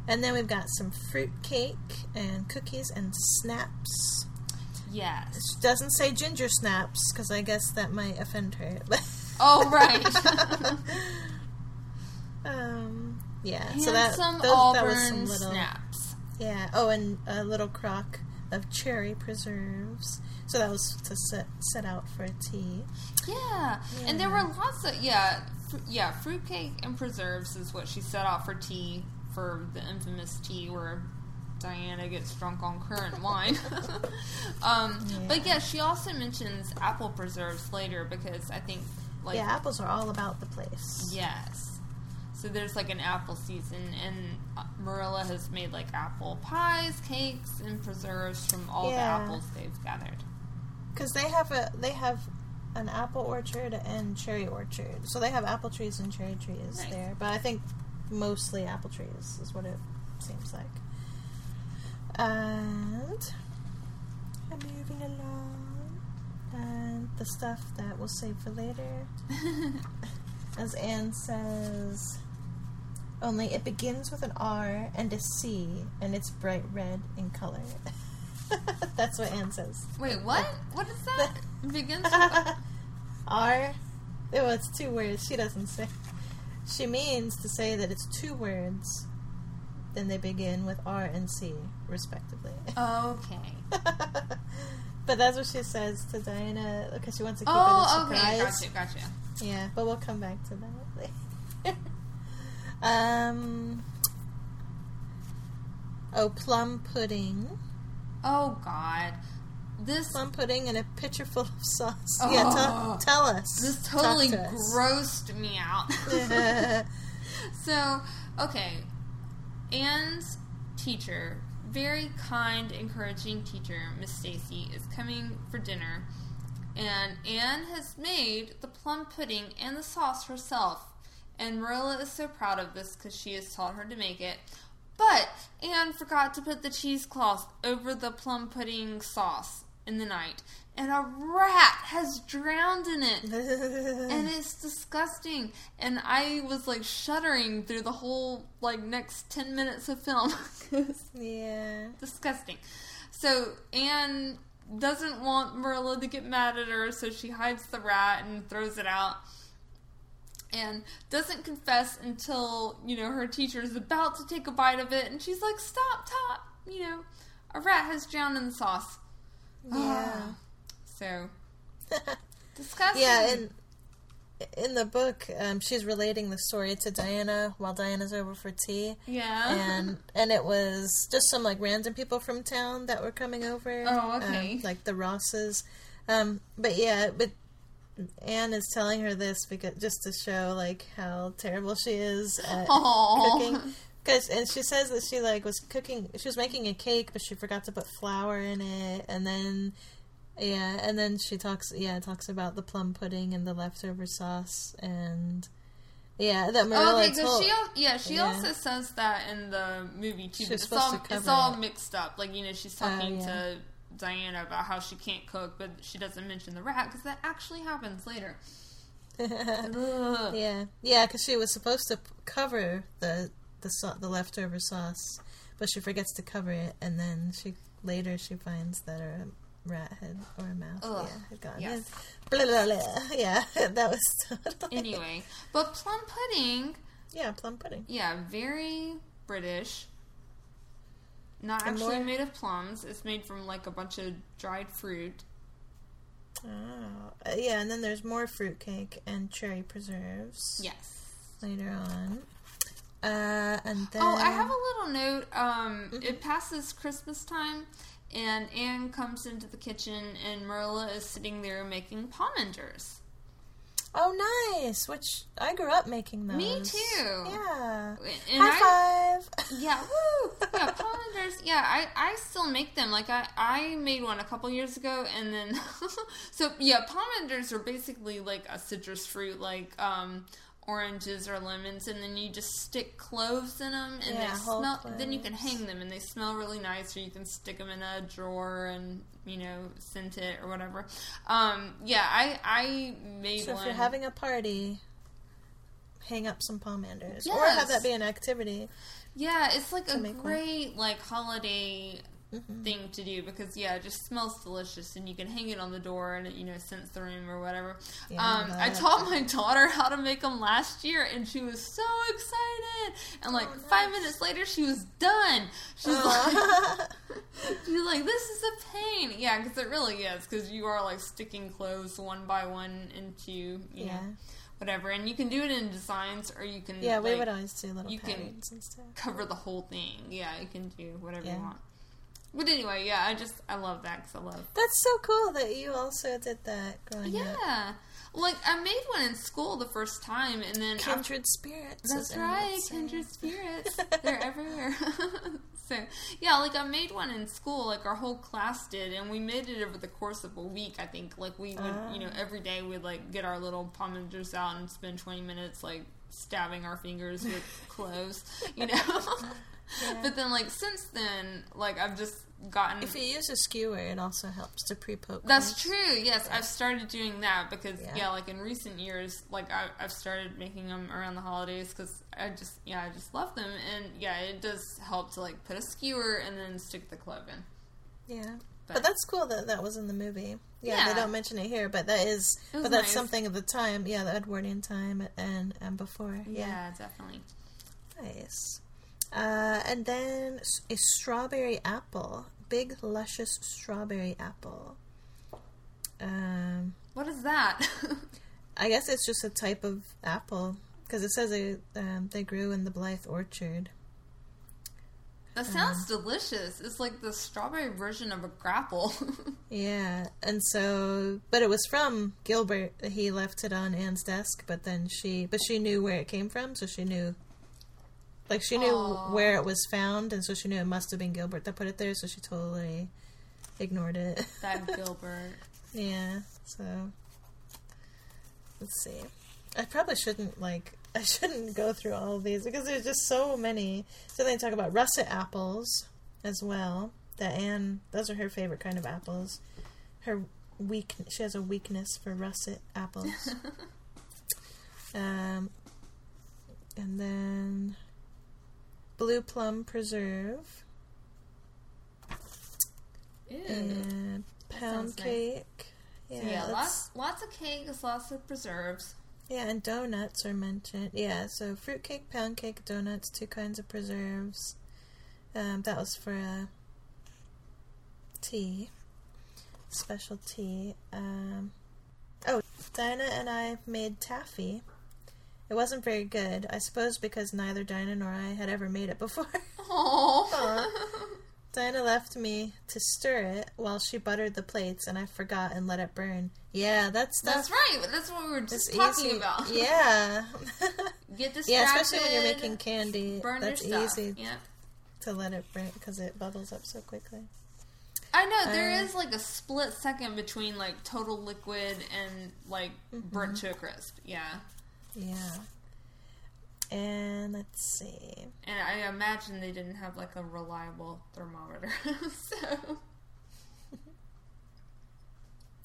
Yeah. And then we've got some fruit cake and cookies and snaps. yes. It doesn't say ginger snaps because I guess that might offend her. <laughs> Oh right. <laughs> um, yeah. and so that some those, that was some little snaps. yeah. Oh, and a little crock of cherry preserves. So that was to set set out for tea. Yeah. and there were lots of yeah, fr- yeah. Fruitcake and preserves is what she set out for tea for the infamous tea where Diana gets drunk on currant wine. <laughs> um, But Yeah. yeah, she also mentions apple preserves later because I think like yeah, apples are all about the place. Yes. So there's like an apple season, and uh, Marilla has made like apple pies, cakes, and preserves from all the apples they've gathered. Because they have a they have an apple orchard and cherry orchard. So they have apple trees and cherry trees Nice. there. But I think mostly apple trees is what it seems like. And I'm moving along. And the stuff that we'll save for later. <laughs> As Anne says, only it begins with an R and a C, and it's bright red in color. <laughs> That's what Anne says. Wait, what? What is that? <laughs> Begins with R. Oh, it's two words. She doesn't say. She means to say that it's two words. Then they begin with R and C, respectively. okay. <laughs> but that's what she says to Diana because she wants to keep Oh, it a surprise. okay. surprise. Gotcha, gotcha. Yeah, but we'll come back to that later. <laughs> um. Oh, plum pudding. Oh God, this Plum pudding and a pitcher full of sauce. Oh. Yeah, tell, tell us. this totally to us. grossed me out. <laughs> So, okay. Anne's teacher, very kind, encouraging teacher, Miss Stacy, is coming for dinner. And Anne has made the plum pudding and the sauce herself. And Marilla is so proud of this because she has taught her to make it. But Anne forgot to put the cheesecloth over the plum pudding sauce in the night. And a rat has drowned in it <laughs> and it's disgusting. And I was like shuddering through the whole like next ten minutes of film. <laughs> yeah. disgusting. So Anne doesn't want Marilla to get mad at her, so she hides the rat and throws it out. And doesn't confess until, you know, her teacher is about to take a bite of it, and she's like, Stop, stop! You know, a rat has drowned in the sauce. Yeah. So, <laughs> disgusting. yeah, in in the book, um, she's relating the story to Diana while Diana's over for tea, Yeah. and and it was just some like random people from town that were coming over. Oh, okay. um, like the Rosses, um, but yeah, but Anne is telling her this because just to show like how terrible she is at Aw. cooking. Cause, and she says that she like was cooking. She was making a cake, but she forgot to put flour in it. And then, yeah, and then she talks. Yeah, talks about the plum pudding and the leftover sauce. And yeah, that Marilla okay, because she yeah she Yeah. also says that in the movie too. She But was it's all to cover it's all mixed up. Like you know she's Oh, talking yeah. to Diana about how she can't cook, but she doesn't mention the rat because that actually happens later. <laughs> Yeah, yeah, because she was supposed to p- cover the the sau- the leftover sauce, but she forgets to cover it, and then she later she finds that her rat had or a mouse, Ugh, yeah, had gotten yes. Blah, blah, blah. <laughs> Yeah, <laughs> that was totally <laughs> Anyway, but plum pudding, Yeah, plum pudding. yeah, very British. Not And actually more- made of plums. It's made from like a bunch of dried fruit. Oh, uh, yeah, and then there's more fruitcake and cherry preserves Yes. later on. Uh, and then Oh, I have a little note. Um, Mm-hmm. It passes Christmas time, and Anne comes into the kitchen, and Marilla is sitting there making pomanders. oh nice, which I grew up making those. Me too. Yeah. And High I, five. yeah, woo, <laughs> yeah, pomanders. Yeah, I, I still make them. Like I, I made one a couple years ago, and then <laughs> so yeah, pomanders are basically like a citrus fruit, like um, oranges or lemons, and then you just stick cloves in them, and Yeah, they smell. Then you can hang them, and they smell really nice, or you can stick them in a drawer and you know scent it or whatever. Um, yeah, I I made So one. if you're having a party, hang up some pomanders, or have that be an activity. Yeah, it's like a make one. great like holiday Mhm. thing to do because yeah, it just smells delicious and you can hang it on the door and you know scents the room or whatever. Yeah, um, I taught my <laughs> daughter how to make them last year and she was so excited. And like Oh, five nice. minutes later, she was done. She's like, <laughs> <laughs> she's like, this is a pain. Yeah, because it really is because you are like sticking clothes one by one into you yeah, know whatever, and you can do it in designs or you can yeah. We like, would always do little you can- patterns and stuff. cover the whole thing. Yeah, you can do whatever Yeah. you want. But anyway, yeah, I just I love that because I love. That's so cool that you also did that growing up. Yeah, like I made one in school the first time, and then after- Kindred spirits. that's right, say. kindred spirits. <laughs> They're everywhere. <laughs> so yeah, like I made one in school, like our whole class did, and we made it over the course of a week. I think, like we would, you know, Ah. every day we'd like get our little pomanders out and spend twenty minutes like stabbing our fingers with <laughs> cloves, you know. Yeah. But then, like since then, like I've just gotten. If you use a skewer, it also helps to pre-poke. That's things. true. Yes, I've started doing that because yeah, Yeah. like in recent years, like I, I've started making them around the holidays because I just yeah I just love them and yeah it does help to like put a skewer and then stick the clove in. Yeah. But, But- that's cool that that was in the movie. Yeah, Yeah. they don't mention it here, but that is, but that's nice. something of the time. Yeah, the Edwardian time and and before. Yeah, Yeah, definitely. nice. Uh, and then a strawberry apple, big luscious strawberry apple. Um, What is that? <laughs> I guess it's just a type of apple because it says they um, they grew in the Blythe orchard. that sounds delicious. It's like the strawberry version of a grapple. <laughs> Yeah, and so, but it was from Gilbert. He left it on Anne's desk, but then she, but she knew where it came from, so she knew, like she knew Aw. where it was found, and so she knew it must have been Gilbert that put it there. So she totally ignored it. that <laughs> Gilbert. yeah. So let's see. I probably shouldn't like. <laughs> I shouldn't go through all of these because there's just so many. So they talk about russet apples as well. That Anne, those are her favorite kind of apples. Her weak, she has a weakness for russet apples. <laughs> um, and then blue plum preserve Ew. and pound sounds nice. cake. Yeah, yeah, lots lots of cakes, lots of preserves. Yeah, and donuts are mentioned. Yeah, so fruitcake, pound cake, donuts, two kinds of preserves. Um, that was for a tea, special tea. Um, oh, Diana and I made taffy. It wasn't very good, I suppose, because neither Diana nor I had ever made it before. <laughs> Oh. Diana left me to stir it while she buttered the plates, and I forgot and let it burn. Yeah, that's That's right. That's what we were just It's talking easy. about. Yeah. <laughs> Get distracted. yeah, especially when you're making candy. burn that's your stuff. easy Yeah. to let it burn because it bubbles up so quickly. I know there Uh, is like a split second between like total liquid and like Mm-hmm. burnt to a crisp. Yeah. Yeah. And let's see. And I imagine they didn't have like a reliable thermometer. <laughs> so <laughs>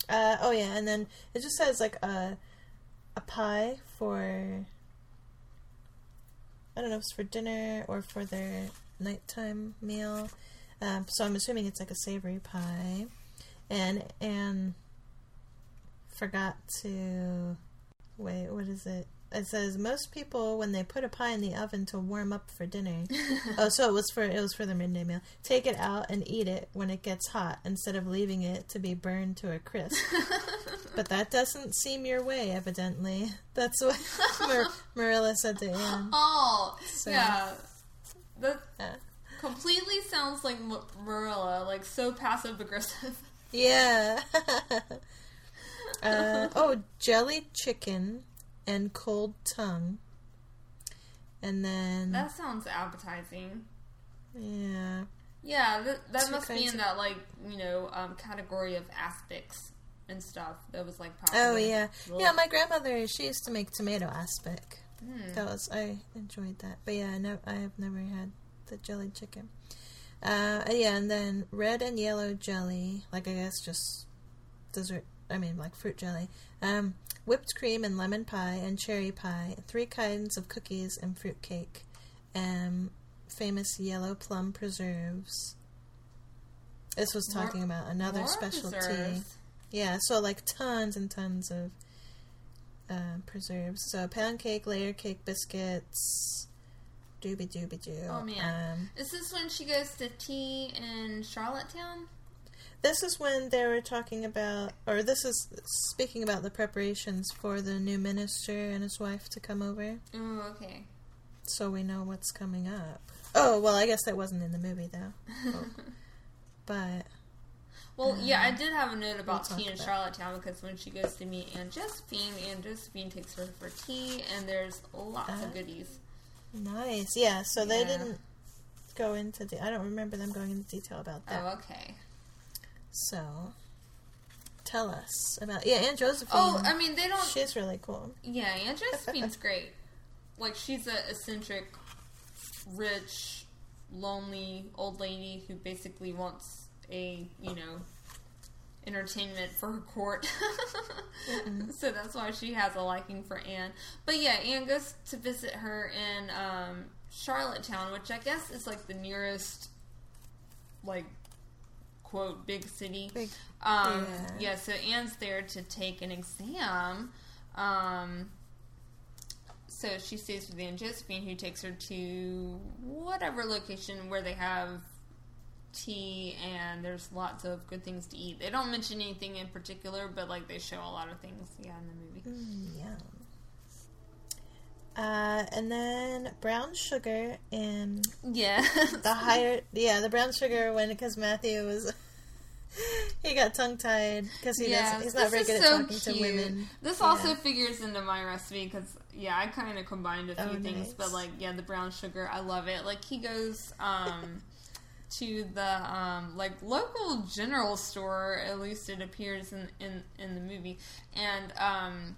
Uh, oh yeah, and then it just says like a a pie for I don't know if it's for dinner or for their nighttime meal. Um, so I'm assuming it's like a savory pie, and and forgot to wait. What is it? It says most people when they put a pie in the oven to warm up for dinner. <laughs> oh, so it was for it was for their midday meal. Take it out and eat it when it gets hot instead of leaving it to be burned to a crisp. <laughs> but that doesn't seem your way, evidently. That's what <laughs> Mar- Marilla said to Anne. Oh, So- yeah. That Yeah. completely sounds like M- Marilla, like so passive aggressive. Yeah. uh, oh, jelly chicken and cold tongue. And then That sounds appetizing. yeah, Yeah, that, that Two must be in of- that like you know um, category of aspics and stuff. That was like popular. Oh yeah, Ugh. yeah. My grandmother she used to make tomato aspic. Hmm. That was I enjoyed that. But yeah, I, I have never had the jelly chicken. Uh, yeah, and then red and yellow jelly, like I guess just dessert. I mean, like fruit jelly. Um, whipped cream and lemon pie and cherry pie. Three kinds of cookies and fruit cake. Um, famous yellow plum preserves. This was More- talking about another specialty. preserves. Yeah, so like tons and tons of uh, preserves. So pound cake, layer cake, biscuits, doobie doobie doo. Oh, man. Um, Is this when she goes to tea in Charlottetown? This is when they were talking about, or this is speaking about the preparations for the new minister and his wife to come over. Oh, okay. So we know what's coming up. Oh well, I guess that wasn't in the movie though. Oh. <laughs> But Well, yeah, I did have a note about talk tea in about- Charlottetown because when she goes to meet Aunt Josephine, Aunt Josephine takes her for tea, and there's lots Uh-huh. of goodies. nice, yeah. So they didn't go into. De- I don't remember them going into detail about that. Oh, okay. So, tell us about yeah, Aunt Josephine. Oh, I mean, they don't. she's really cool. Yeah, Aunt <laughs> Josephine's great. Like she's a eccentric, rich, lonely old lady who basically wants a you know entertainment for her court. <laughs> so that's why she has a liking for Anne. But yeah, Anne goes to visit her in um, Charlottetown, which I guess is like the nearest like quote big city. Big- um, yeah. yeah. So Anne's there to take an exam. Um, so she stays with Aunt Josephine, who takes her to whatever location where they have tea and there's lots of good things to eat. They don't mention anything in particular, but like they show a lot of things, yeah, in the movie. Mm, yum. Uh, and then brown sugar in Yeah. <laughs> the higher, yeah, the brown sugar when because Matthew was <laughs> he got tongue tied because he doesn't, he's not very good so at talking to women. This Yeah. also figures into my recipe because yeah, I kind of combined a few Oh, things, nice. but like yeah, the brown sugar, I love it. Like he goes um <laughs> to the um like local general store, at least it appears in in in the movie, and um.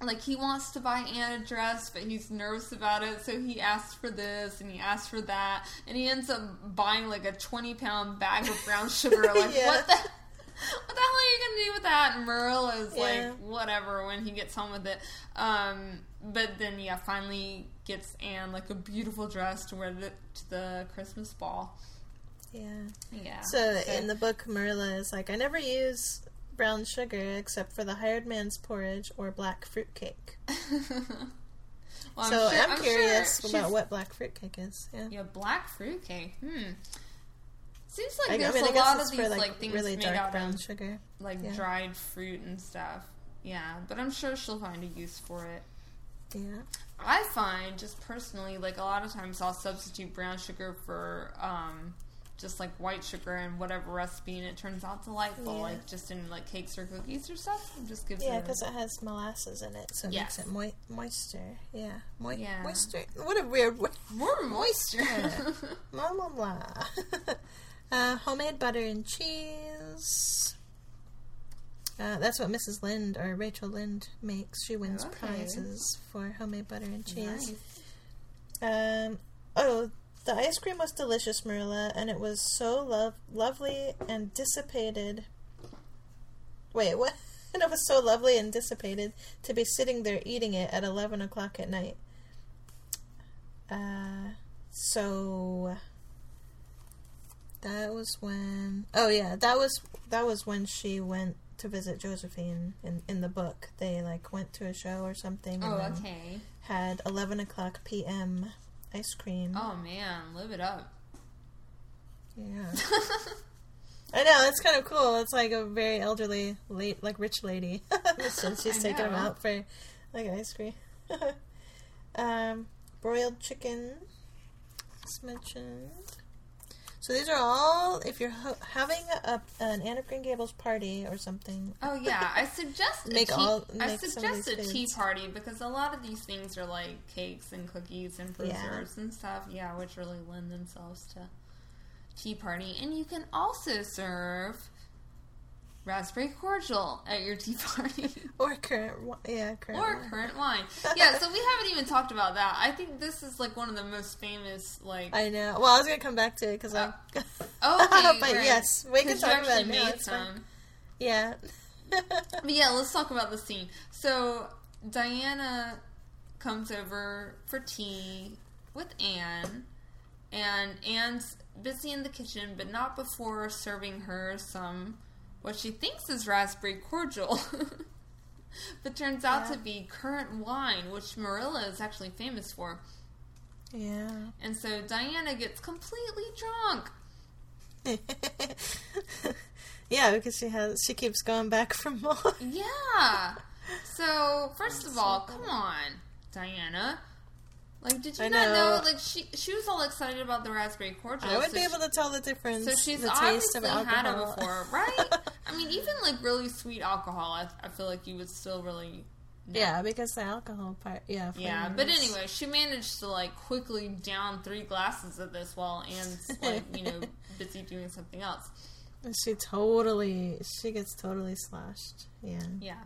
Like he wants to buy Anne a dress, but he's nervous about it, so he asks for this and he asks for that, and he ends up buying like a twenty pound bag of brown <laughs> sugar. Like Yeah. what the what the hell are you gonna do with that? And Marilla is Yeah. like, whatever, when he gets home with it. Um, but then, yeah, finally gets Anne like a beautiful dress to wear to, to the Christmas ball. Yeah. Yeah. So in the book, Marilla is like, I never use brown sugar except for the hired man's porridge or black fruit cake. <laughs> Well, so sure- I'm, sure curious she's- about what black fruit cake is. Yeah. Yeah, black fruitcake. Hmm. Seems like I, I there's mean, I a guess lot of for these like, like things really made dark out brown of sugar. like yeah. dried fruit and stuff. Yeah, but I'm sure she'll find a use for it. Yeah. I find just personally, like a lot of times, I'll substitute brown sugar for um, just like white sugar and whatever recipe, and it turns out delightful. Yeah. Like just in like cakes or cookies or stuff, it just gives Yeah, because it has molasses in it, so it Yes. makes it moi- moisture. Yeah, Moi- Yeah. moisture. What a weird word. more moisture. <laughs> blah blah blah. <laughs> uh, homemade butter and cheese. Uh, that's what Mrs. Lynde or Rachel Lynde makes. She wins Okay. prizes for homemade butter and cheese. Nice. Um, oh, the ice cream was delicious, Marilla, and it was so lov- lovely and dissipated. Wait, what? <laughs> and it was so lovely and dissipated to be sitting there eating it at 11 o'clock at night. Uh, so that was when. Oh yeah, that was that was when she went to visit Josephine in in the book. They like went to a show or something. and Oh, okay. Had 11 o'clock p.m. ice cream. Oh man, live it up. Yeah. <laughs> I know, it's kind of cool. It's like a very elderly, late, like rich lady. <laughs> Since she's taking him out for like ice cream. <laughs> um, broiled chicken. As mentioned. So these are all. If you're ho- having a, an Anne of Green Gables party or something, Oh yeah, I suggest a Make tea, all- I make of suggest a these tea foods. party because a lot of these things are like cakes and cookies and Yeah. preserves and stuff. Yeah, which really lend themselves to tea party. And you can also serve raspberry cordial at your tea party. <laughs> or currant, wi- yeah, currant, or wine. currant <laughs> wine. Yeah, so we haven't even talked about that. I think this is like one of the most famous like I know. Well, I was gonna come back to it because I. <laughs> Oh, okay, but great. yes, we can talk about it made some. Yeah. But yeah, let's talk about the scene. So Diana comes over for tea with Anne, and Anne's busy in the kitchen, but not before serving her some what she thinks is raspberry cordial. <laughs> but turns out Yeah. to be currant wine, which Marilla is actually famous for. yeah. And so Diana gets completely drunk. <laughs> yeah, because she has she keeps going back for more. Yeah. So first of so all, funny. come on, Diana. Like, did you I not know? know. Like, she she was all excited about the raspberry cordial. I would so be she- able to tell the difference. So she's the taste obviously of had it before, <laughs> right? I mean, even like really sweet alcohol, I, I feel like you would still really. know. yeah, because the alcohol part. Yeah. Yeah, but anyway, she managed to like quickly down three glasses of this while Anne's like you know <laughs> busy doing something else. she totally she gets totally slashed. Yeah. Yeah,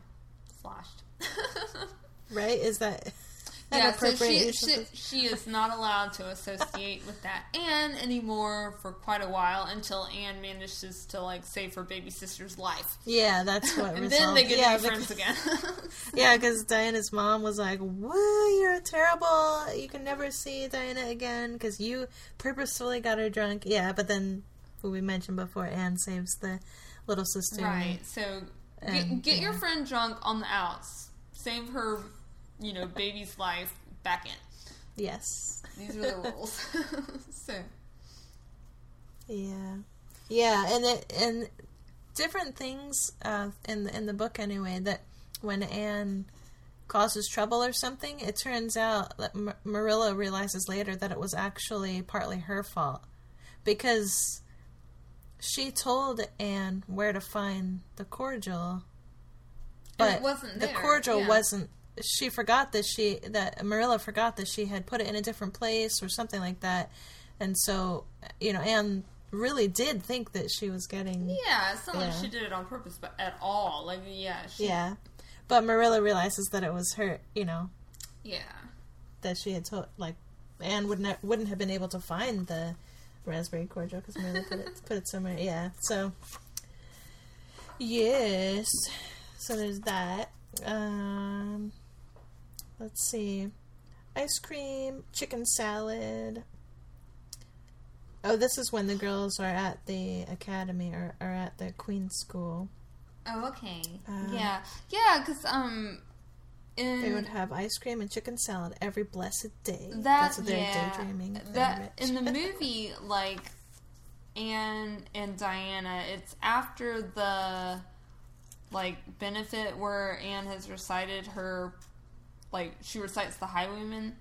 slashed. <laughs> Right? Is that yeah, so she, she she is not allowed to associate with that Anne anymore for quite a while until Anne manages to like save her baby sister's life, Yeah, that's what. <laughs> and then they get yeah, to be friends again. <laughs> Yeah, because Diana's mom was like, "Woo, you're terrible. You can never see Diana again because you purposefully got her drunk." Yeah, but then, who we mentioned before, Anne saves the little sister. right. So get, And, get your yeah. friend drunk on the outs, save her, you know, baby's life back in. Yes. These are the rules. <laughs> so Yeah. Yeah, and it and different things uh, in the in the book anyway that when Anne causes trouble or something, it turns out that Mar- Marilla realizes later that it was actually partly her fault because she told Anne where to find the cordial, but it wasn't the cordial yeah. wasn't. She forgot that she that Marilla forgot that she had put it in a different place or something like that, and so you know Anne really did think that she was getting yeah, it's not like she did it on purpose, but at all. Like yeah, she, yeah, but Marilla realizes that it was her. You know yeah. that she had told like Anne wouldn't have, wouldn't have been able to find the raspberry cordial because Marilla put it put it somewhere. Yeah, so yes, so there's that. Um, let's see, ice cream, chicken salad. Oh, this is when the girls are at the academy or are at the Queen School. Oh, okay. Uh, yeah, yeah, because um, in They would have ice cream and chicken salad every blessed day. that That's what they're yeah, daydreaming. That in the <laughs> movie, like Anne and Diana, it's after the like benefit where Anne has recited her, like she recites the Highwayman.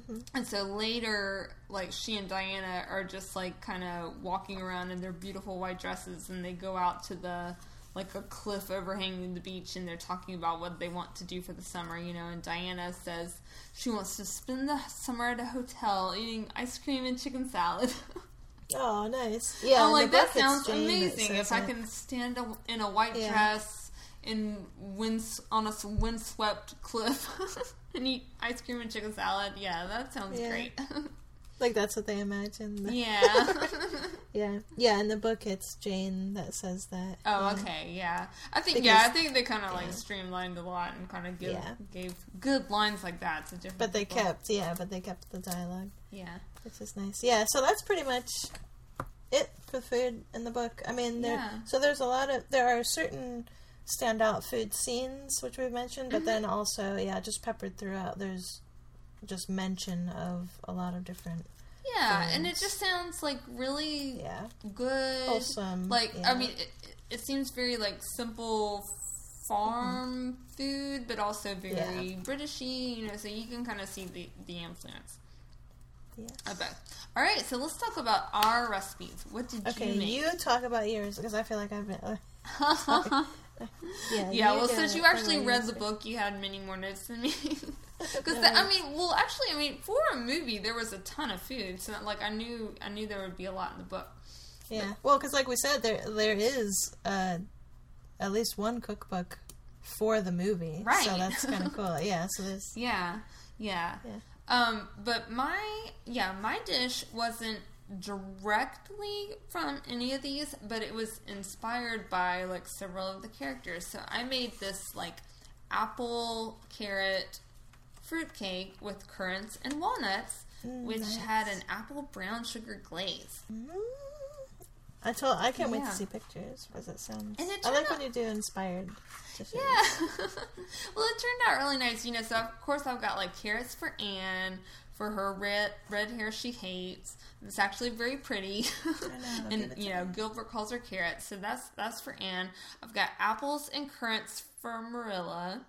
Mm-hmm. And so later, like she and Diana are just like kind of walking around in their beautiful white dresses, and they go out to the like a cliff overhanging the beach, and they're talking about what they want to do for the summer, you know. And Diana says she wants to spend the summer at a hotel eating ice cream and chicken salad. <laughs> Oh, nice. Yeah, I'm like that sounds amazing. If I can stand a, in a white Yeah. dress in wind on a windswept cliff <laughs> and eat ice cream and chicken salad, yeah, that sounds Yeah. great. <laughs> like that's what they imagine. <laughs> yeah. yeah, yeah. In the book, it's Jane that says that. Oh, Yeah. okay, yeah. I think Because- yeah, I think they kind of like streamlined a lot and kind of give Yeah. gave good lines like that to different. But they people. kept, yeah, but they kept the dialogue, yeah, which is nice. Yeah, so that's pretty much it for food in the book. I mean, there. Yeah. So there's a lot of there are certain standout food scenes which we've mentioned, but Mm-hmm. then also, yeah, just peppered throughout. There's just mention of a lot of different, yeah, and it just sounds like really yeah, good. wholesome. Like yeah. I mean, it, it seems very like simple farm food, but also very Yeah. Britishy. You know, so you can kind of see the the influence. Yes. Bet. All right, so let's talk about our recipes. What did Okay, you make? Okay, you talk about yours because I feel like I've been. <laughs> <laughs> Yeah, Yeah, well, since you actually read the speak. book, you had many more notes than me. <laughs> Because No. <laughs> I mean, well, actually, I mean, for a movie, there was a ton of food, so like I knew, I knew there would be a lot in the book. Yeah, well, because like we said, there there is uh, at least one cookbook for the movie, Right. So that's kind of cool. Yeah, so there's Yeah, yeah. Yeah. Um, but my yeah, my dish wasn't directly from any of these, but it was inspired by like several of the characters. So I made this like apple carrot fruitcake with currants and walnuts, Mm, which nice. had an apple brown sugar glaze. Mm. I told I can't wait to see pictures because it sounds. And it I like turned when you do inspired. dishes. Yeah. <laughs> well, it turned out really nice, you know. So of course I've got like carrots for Anne for her red red hair she hates. It's actually very pretty, know, <laughs> and you know Gilbert calls her carrots, so that's that's for Anne. I've got apples and currants for Marilla.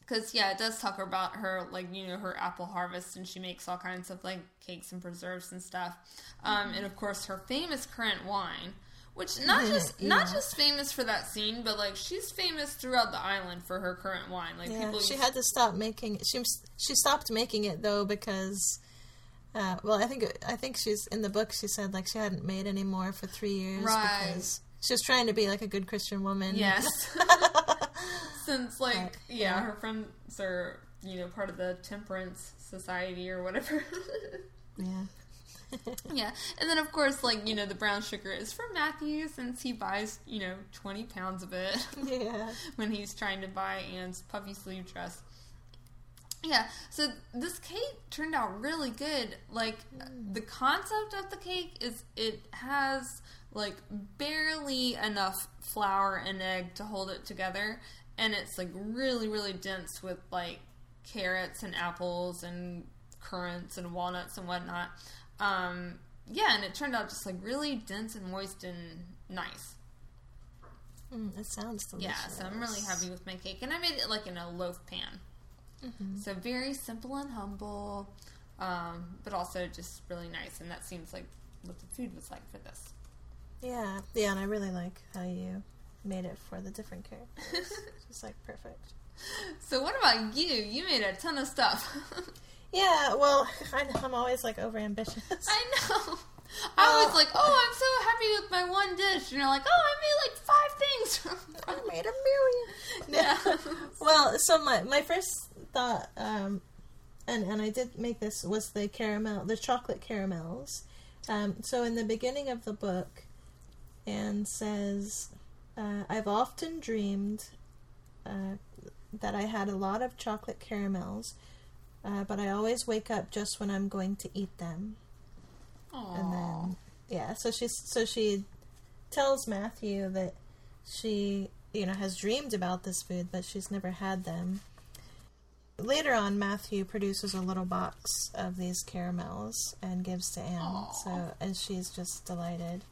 Because yeah, it does talk about her like you know her apple harvest, and she makes all kinds of like cakes and preserves and stuff. Um, and of course, her famous currant wine, which not <laughs> just not just famous for that scene, but like she's famous throughout the island for her currant wine. Like Yeah, people, she had to stop making. She she stopped making it though because, uh, well, I think I think she's in the book. She said like she hadn't made any more for three years Right. because she was trying to be like a good Christian woman. yes, <laughs> since like Right, yeah, her friends are you know part of the temperance society or whatever. <laughs> yeah. <laughs> Yeah, and then of course, like you know, the brown sugar is for Matthew since he buys you know twenty pounds of it yeah. when he's trying to buy Anne's puffy sleeve dress. Yeah, so this cake turned out really good. Like the concept of the cake is it has like barely enough flour and egg to hold it together, and it's like really really dense with like carrots and apples and currants and walnuts and whatnot. Um, yeah, and it turned out just like really dense and moist and nice. Mm, it sounds delicious. Yeah, so I'm really happy with my cake, and I made it like in a loaf pan. Mm-hmm. So very simple and humble, um, but also just really nice. And that seems like what the food was like for this. Yeah, yeah, and I really like how you made it for the different characters. <laughs> It's like perfect. So what about you? You made a ton of stuff. <laughs> Yeah, well, <laughs> I'm always like over ambitious. I know. I was like, oh, I'm so happy with my one dish. And you're like, oh, I made like five things. I made a million. yeah. Well, so my my first thought, um, and and I did make this was the caramel, the chocolate caramels. Um, so in the beginning of the book, Anne says, uh, "I've often dreamed uh, that I had a lot of chocolate caramels, uh, but I always wake up just when I'm going to eat them." And then, yeah, so she so she tells Matthew that she you know has dreamed about this food, but she's never had them. Later on, Matthew produces a little box of these caramels and gives to Anne. Aw. So and she's just delighted.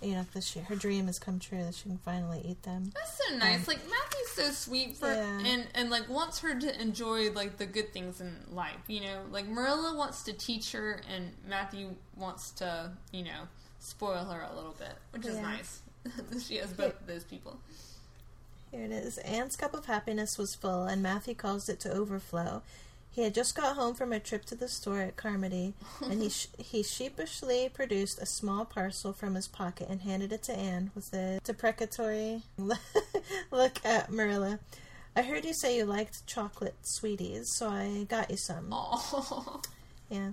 you know, that she, her dream has come true that she can finally eat them. That's so nice. like Matthew's so sweet for Yeah. and and like wants her to enjoy like the good things in life. You know, like Marilla wants to teach her, and Matthew wants to you know spoil her a little bit, which is Yeah. nice. <laughs> she has both of <laughs> those people. Here it is. Anne's cup of happiness was full, and Matthew caused it to overflow. He had just got home from a trip to the store at Carmody, and he sh- he sheepishly produced a small parcel from his pocket and handed it to Anne with a deprecatory <laughs> look at Marilla. I heard you say you liked chocolate sweeties, so I got you some. Oh, Yeah.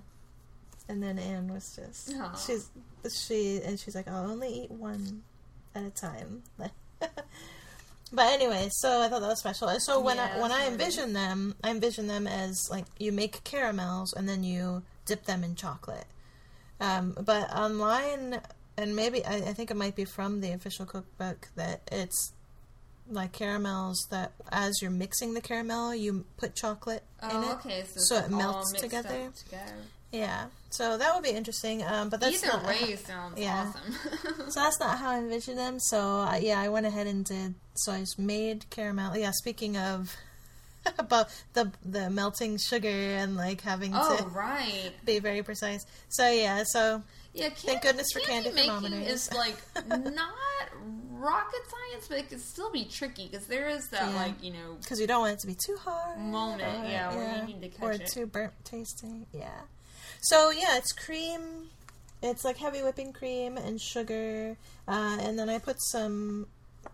And then Anne was just Aw. she's she and she's like, I'll only eat one at a time. <laughs> but anyway, so I thought that was special. And so when Yeah, I when I envision them, I envision them as like you make caramels and then you dip them in chocolate. Um, but online, and maybe I, I think it might be from the official cookbook that it's like caramels that as you're mixing the caramel, you put chocolate in oh, it. okay. So, so it melts together. together. Yeah, so that would be interesting. Um, but that's Either not, way sounds yeah. awesome. <laughs> <laughs> So that's not how I envisioned them. So uh, yeah, I went ahead and did. So I just made caramel. Yeah, speaking of <laughs> about the the melting sugar and like having oh to right. be very precise. So yeah, so Yeah, candy, Thank goodness for candy making thermometers. is like not rocket science, but it can still be tricky because there is that Yeah. like you know because you don't want it to be too hard Moment, or- yeah, where you need to catch or it. too burnt tasting. Yeah. So yeah, it's cream. It's like heavy whipping cream and sugar, uh, and then I put some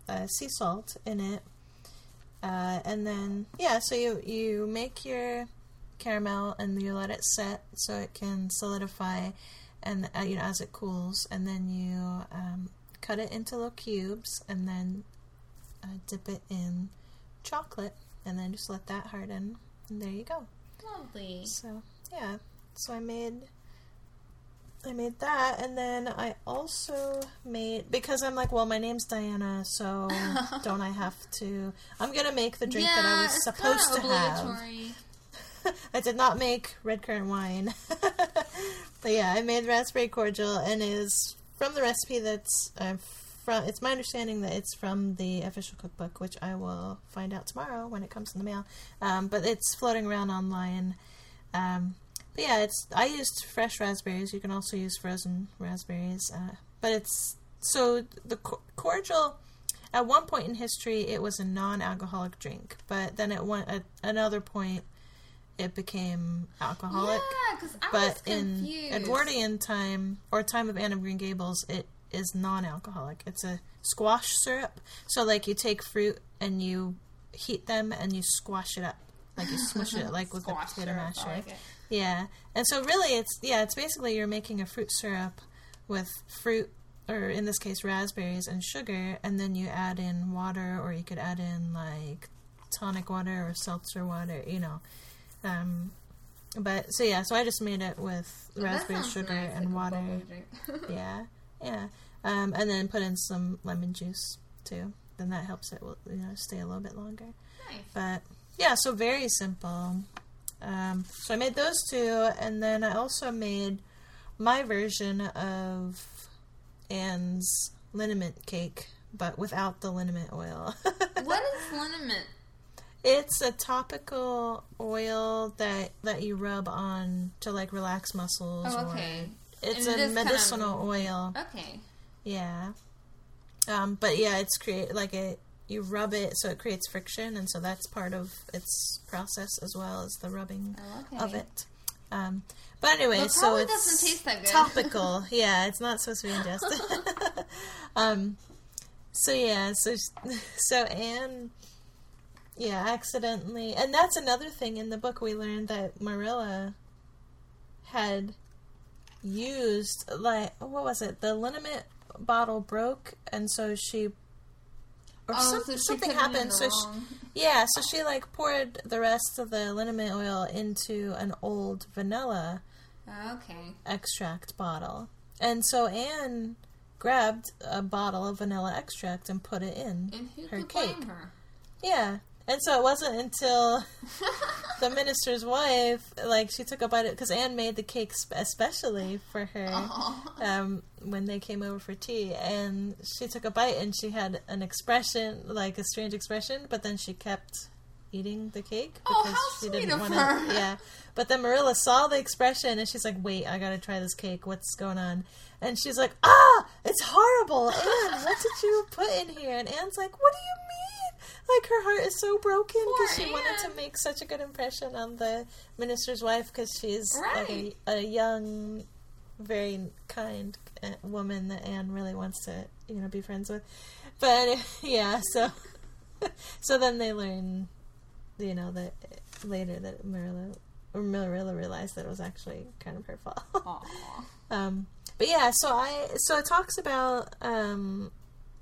uh, sea salt in it, uh, and then yeah. So you you make your caramel and you let it set so it can solidify, and uh, you know as it cools, and then you um, cut it into little cubes, and then uh, dip it in chocolate, and then just let that harden, and there you go. lovely. So yeah, so I made I made that, and then I also made because I'm like, well, my name's Diana, so <laughs> don't I have to? I'm gonna make the drink yeah, that I was supposed to have. <laughs> I did not make red currant wine, <laughs> but yeah, I made raspberry cordial, and is from the recipe that's uh, from. It's my understanding that it's from the official cookbook, which I will find out tomorrow when it comes in the mail. Um, but it's floating around online. Um, but yeah, it's I used fresh raspberries. You can also use frozen raspberries, uh, but it's so the co- cordial. At one point in history, it was a non-alcoholic drink, but then at one at another point, it became alcoholic. Yeah, because I but was confused. in Edwardian time or time of Anne of Green Gables, it is non-alcoholic. It's a squash syrup. So like you take fruit and you heat them and you squash it up, like you smush it like with a <laughs> potato masher. like it. Yeah, and so really, it's yeah, it's basically you're making a fruit syrup with fruit, or in this case, raspberries and sugar, and then you add in water, or you could add in like tonic water or seltzer water, you know. Um, but so yeah, so I just made it with raspberry sugar nice, and like water. <laughs> yeah, yeah, um, and then put in some lemon juice too. Then that helps it, you know, stay a little bit longer. nice. But yeah, so very simple. Um, so I made those two, and then I also made my version of Anne's liniment cake, but without the liniment oil. <laughs> what is liniment? it's a topical oil that that you rub on to like relax muscles. Oh, or- okay. it's And a is kind of- medicinal oil. Okay. Yeah. Um, but yeah, it's create like it. You rub it so it creates friction, and so that's part of its process as well as the rubbing Oh, okay. of it. Um, but anyway, Well, it so it's doesn't taste that good. topical. <laughs> yeah, it's not supposed to be ingested. <laughs> um, so yeah, so <laughs> so Anne, yeah, accidentally, and that's another thing in the book we learned that Marilla had used like what was it? The liniment bottle broke, and so she. Or Oh, some- so something put it in happened. So she, yeah, so she like poured the rest of the liniment oil into an old vanilla Okay. extract bottle. And so Anne grabbed a bottle of vanilla extract and put it in And who her could cake. blame her? Yeah. And so it wasn't until <laughs> the minister's wife, like she took a bite because Anne made the cake sp- especially for her um, when they came over for tea, and she took a bite and she had an expression, like a strange expression, but then she kept eating the cake Oh, because how she sweet didn't of want her. to. <laughs> Yeah, but then Marilla saw the expression and she's like, "Wait, I gotta try this cake. What's going on?" And she's like, "Ah, it's horrible, Anne. What did you put in here?" And Anne's like, "What do you mean?" Like her heart is so broken because she wanted to make such a good impression on the minister's wife because she's like a, a young, very kind uh, woman that Anne really wants to, you know, be friends with. But <laughs> yeah, so <laughs> so then they learn, you know, that later that Marilla or Marilla realized that it was actually kind of her fault. <laughs> Um, but yeah, so I so it talks about um,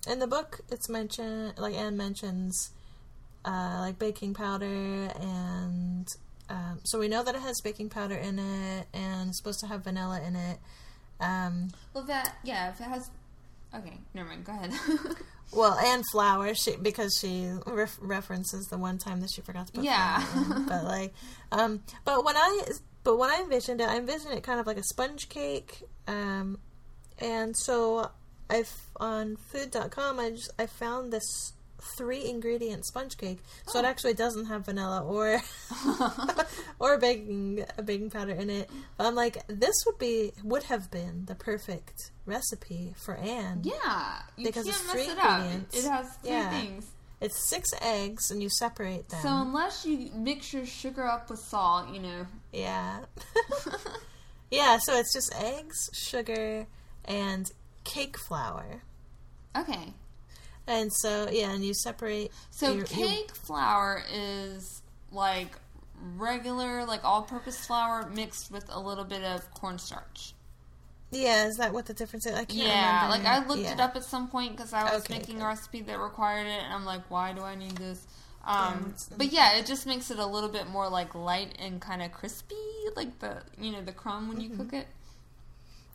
in the book. It's mentioned like Anne mentions uh, like baking powder and um, so we know that it has baking powder in it and it's supposed to have vanilla in it. Um, Well, that yeah, if it has. Okay, never mind. Go ahead. <laughs> well, and flour she because she ref- references the one time that she forgot to put Yeah. in. But <laughs> like, um, but when I but when I envisioned it, I envisioned it kind of like a sponge cake. Um, and so I've on food.com I just I found this three ingredient sponge cake. So it Oh. actually doesn't have vanilla or <laughs> <laughs> or baking a baking powder in it. But I'm like this would be would have been the perfect recipe for Anne. yeah, you Because can't it's mess three it up. ingredients. It has three Yeah. things. It's six eggs and you separate them. So unless you mix your sugar up with salt, you know. yeah. <laughs> yeah, so it's just eggs, sugar, and cake flour. Okay. And so yeah, and you separate So your- you- cake flour is like regular, like all-purpose flour mixed with a little bit of cornstarch. Yeah, is that what the difference is? I can't Yeah, remember. like I looked yeah. it up at some point because I was Okay, making good. a recipe that required it, and I'm like, why do I need this? Um, but yeah, it just makes it a little bit more like light and kind of crispy, like the you know the crumb when you Mm-hmm. cook it.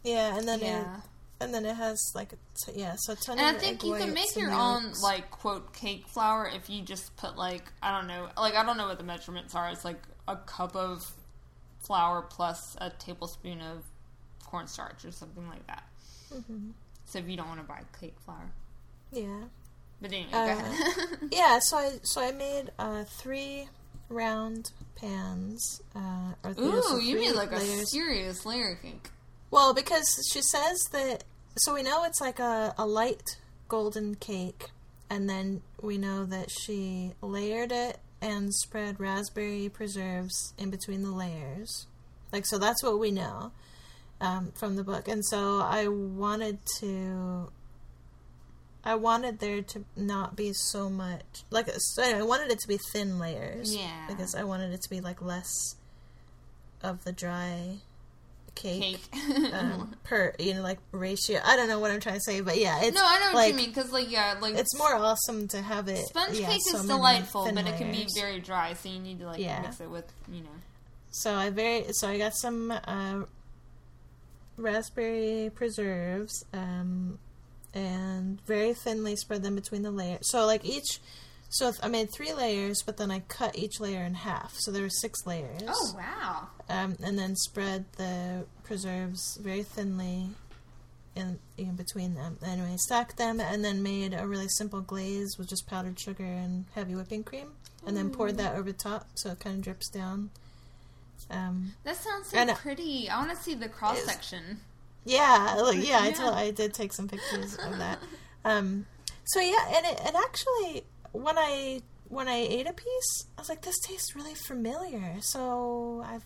Yeah, and then it Yeah, and then it has like a t- yeah, so a ton and I think you can make your own like quote cake flour if you just put like I don't know, like I don't know what the measurements are. It's like a cup of flour plus a tablespoon of cornstarch or something like that. Mhm. So if you don't want to buy cake flour, yeah. but anyway, Uh, go ahead. <laughs> Yeah, so I so I made uh, three round pans. Uh, or you know, Ooh, you made like a serious layer cake. Well, because she says that, so we know it's like a, a light golden cake, and then we know that she layered it and spread raspberry preserves in between the layers. Like, so that's what we know um, from the book. And so I wanted to. I wanted there to not be so much like so I wanted it to be thin layers. Yeah. Because I wanted it to be like less of the dry cake Cake. um, <laughs> per you know like ratio. I don't know what I'm trying to say, but yeah, it's no, I know what like, you mean because like yeah, like It's more awesome to have it. sponge yeah, cake is delightful, but it can be very dry, so you need to like Yeah. mix it with you know. So I very so I got some uh, raspberry preserves, um, and very thinly spread them between the layers. So like each, so I made three layers, but then I cut each layer in half. So there were six layers. Oh wow! um, and then spread the preserves very thinly in in between them. Anyway, stacked them and then made a really simple glaze with just powdered sugar and heavy whipping cream, and then poured that over the top so it kind of drips down. Um, That sounds so pretty. I want to see the cross section. yeah, like, yeah, I <laughs> Yeah. told, I did take some pictures of that. Um, so yeah, and it, it actually when I when I ate a piece, I was like, this tastes really familiar. So I've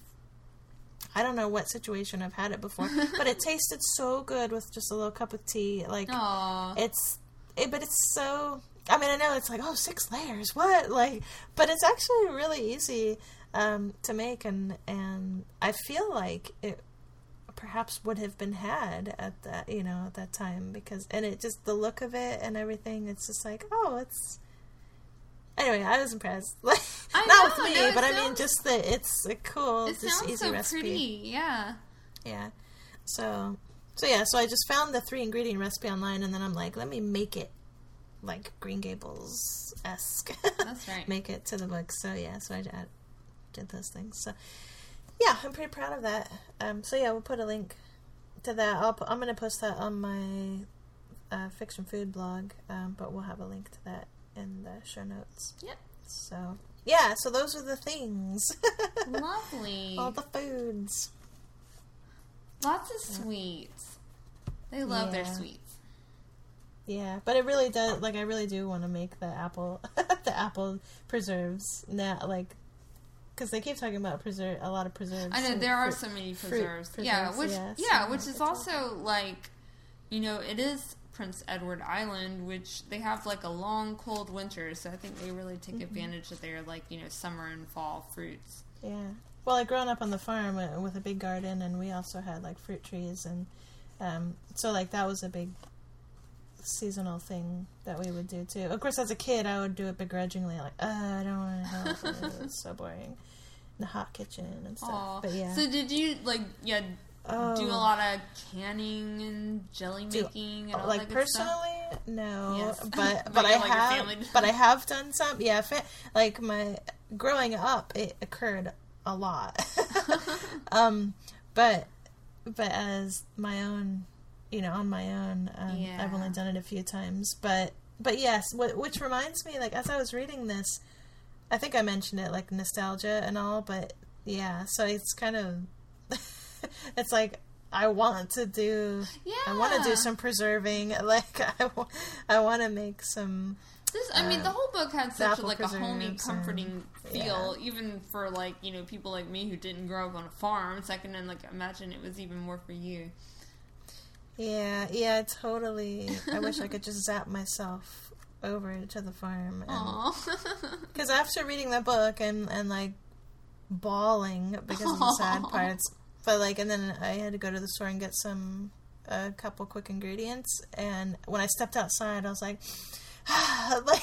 I don't know what situation I've had it before, <laughs> but it tasted so good with just a little cup of tea. Like Aw. it's, it, but it's so. I mean, I know it's like oh six layers, what like, but it's actually really easy um, to make, and and I feel like it perhaps would have been had at that you know at that time because and it just the look of it and everything it's just like oh it's anyway i was impressed <laughs> like I not know, with me no, but i mean just that it's a cool it just sounds easy so recipe pretty. Yeah. yeah so so yeah so i just found the three ingredient recipe online and then i'm like let me make it like green gables esque That's right. <laughs> make it to the book so yeah so i did those things. So yeah, I'm pretty proud of that. Um, so yeah, we'll put a link to that. I'll I'm going to post that on my uh, fiction food blog, um, but we'll have a link to that in the show notes. Yep. So yeah, so those are the things. <laughs> Lovely. All the foods. Lots of sweets. They love their sweets. Yeah, but it really does. Like, I really do want to make the apple, <laughs> the apple preserves now. Like, because they keep talking about preserve a lot of preserves. I know there are fruit- so many fruit preserves. yeah, which yeah, yeah, which is also like, you know, it is Prince Edward Island, which they have like a long cold winter, so I think they really take Mm-hmm. advantage of their like you know summer and fall fruits. Yeah. Well, I grown up on the farm uh, with a big garden, and we also had like fruit trees, and um, so like that was a big seasonal thing that we would do too. Of course, as a kid, I would do it begrudgingly, like, uh, I don't want to help. it's so boring. In the hot kitchen and stuff. Aw. But yeah. So did you like yeah oh. do a lot of canning and jelly Do- making and all like that good stuff? personally no Yes. <laughs> but But but, i yeah, like have but i have done some yeah fa- like my growing up it occurred a lot <laughs> <laughs> um but but as my own you know on my own um, i've only done it a few times but but yes wh- which reminds me like as i was reading this i think i mentioned it like nostalgia and all but yeah so it's kind of <laughs> it's like I want to do. Yeah, I want to do some preserving. <laughs> Like I, I want to make some. This, I mean, uh, the whole book had such a, like a homey, comforting and- feel, even for like you know people like me who didn't grow up on a farm. So I can then like imagine it was even more for you. Yeah, yeah, totally. I wish I <laughs> could just zap myself over to the farm. Aww. Because after reading that book and and like bawling because of the sad parts, but like, and then I had to go to the store and get some a couple quick ingredients. And when I stepped outside, I was like, <sighs> like.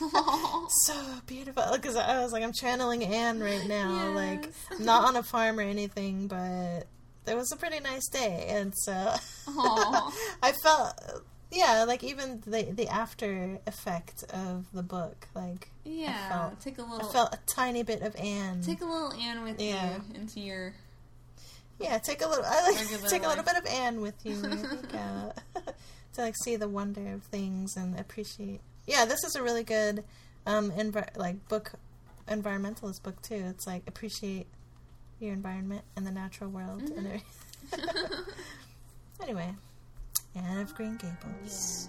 <laughs> so beautiful because I was like I'm channeling Anne right now like not on a farm or anything but it was a pretty nice day and so <laughs> I felt yeah like even the the after effect of the book like yeah, felt- take a I little, felt a tiny bit of Anne take a little Anne with Yeah. you into your. Yeah take a little I like <laughs> take a little bit of Anne with you think, <laughs> uh, <laughs> to like see the wonder of things and appreciate. Yeah this is a really good um envi- like book environmentalist book too. It's like appreciate your environment and the natural world and everything. anyway Anne of Green Gables.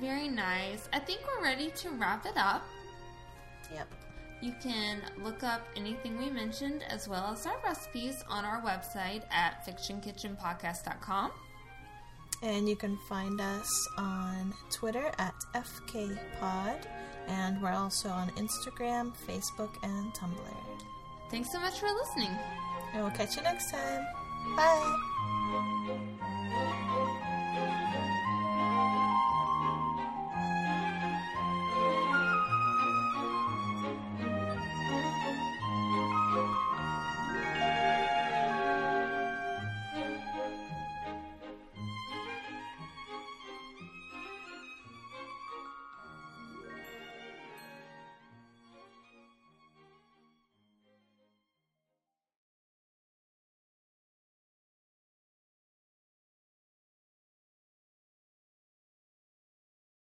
Very nice. I think we're ready to wrap it up. yep You can look up anything we mentioned as well as our recipes on our website at fictionkitchenpodcast.com. And you can find us on Twitter at FKPod. And we're also on Instagram, Facebook, and Tumblr. Thanks so much for listening. And we'll catch you next time. Bye.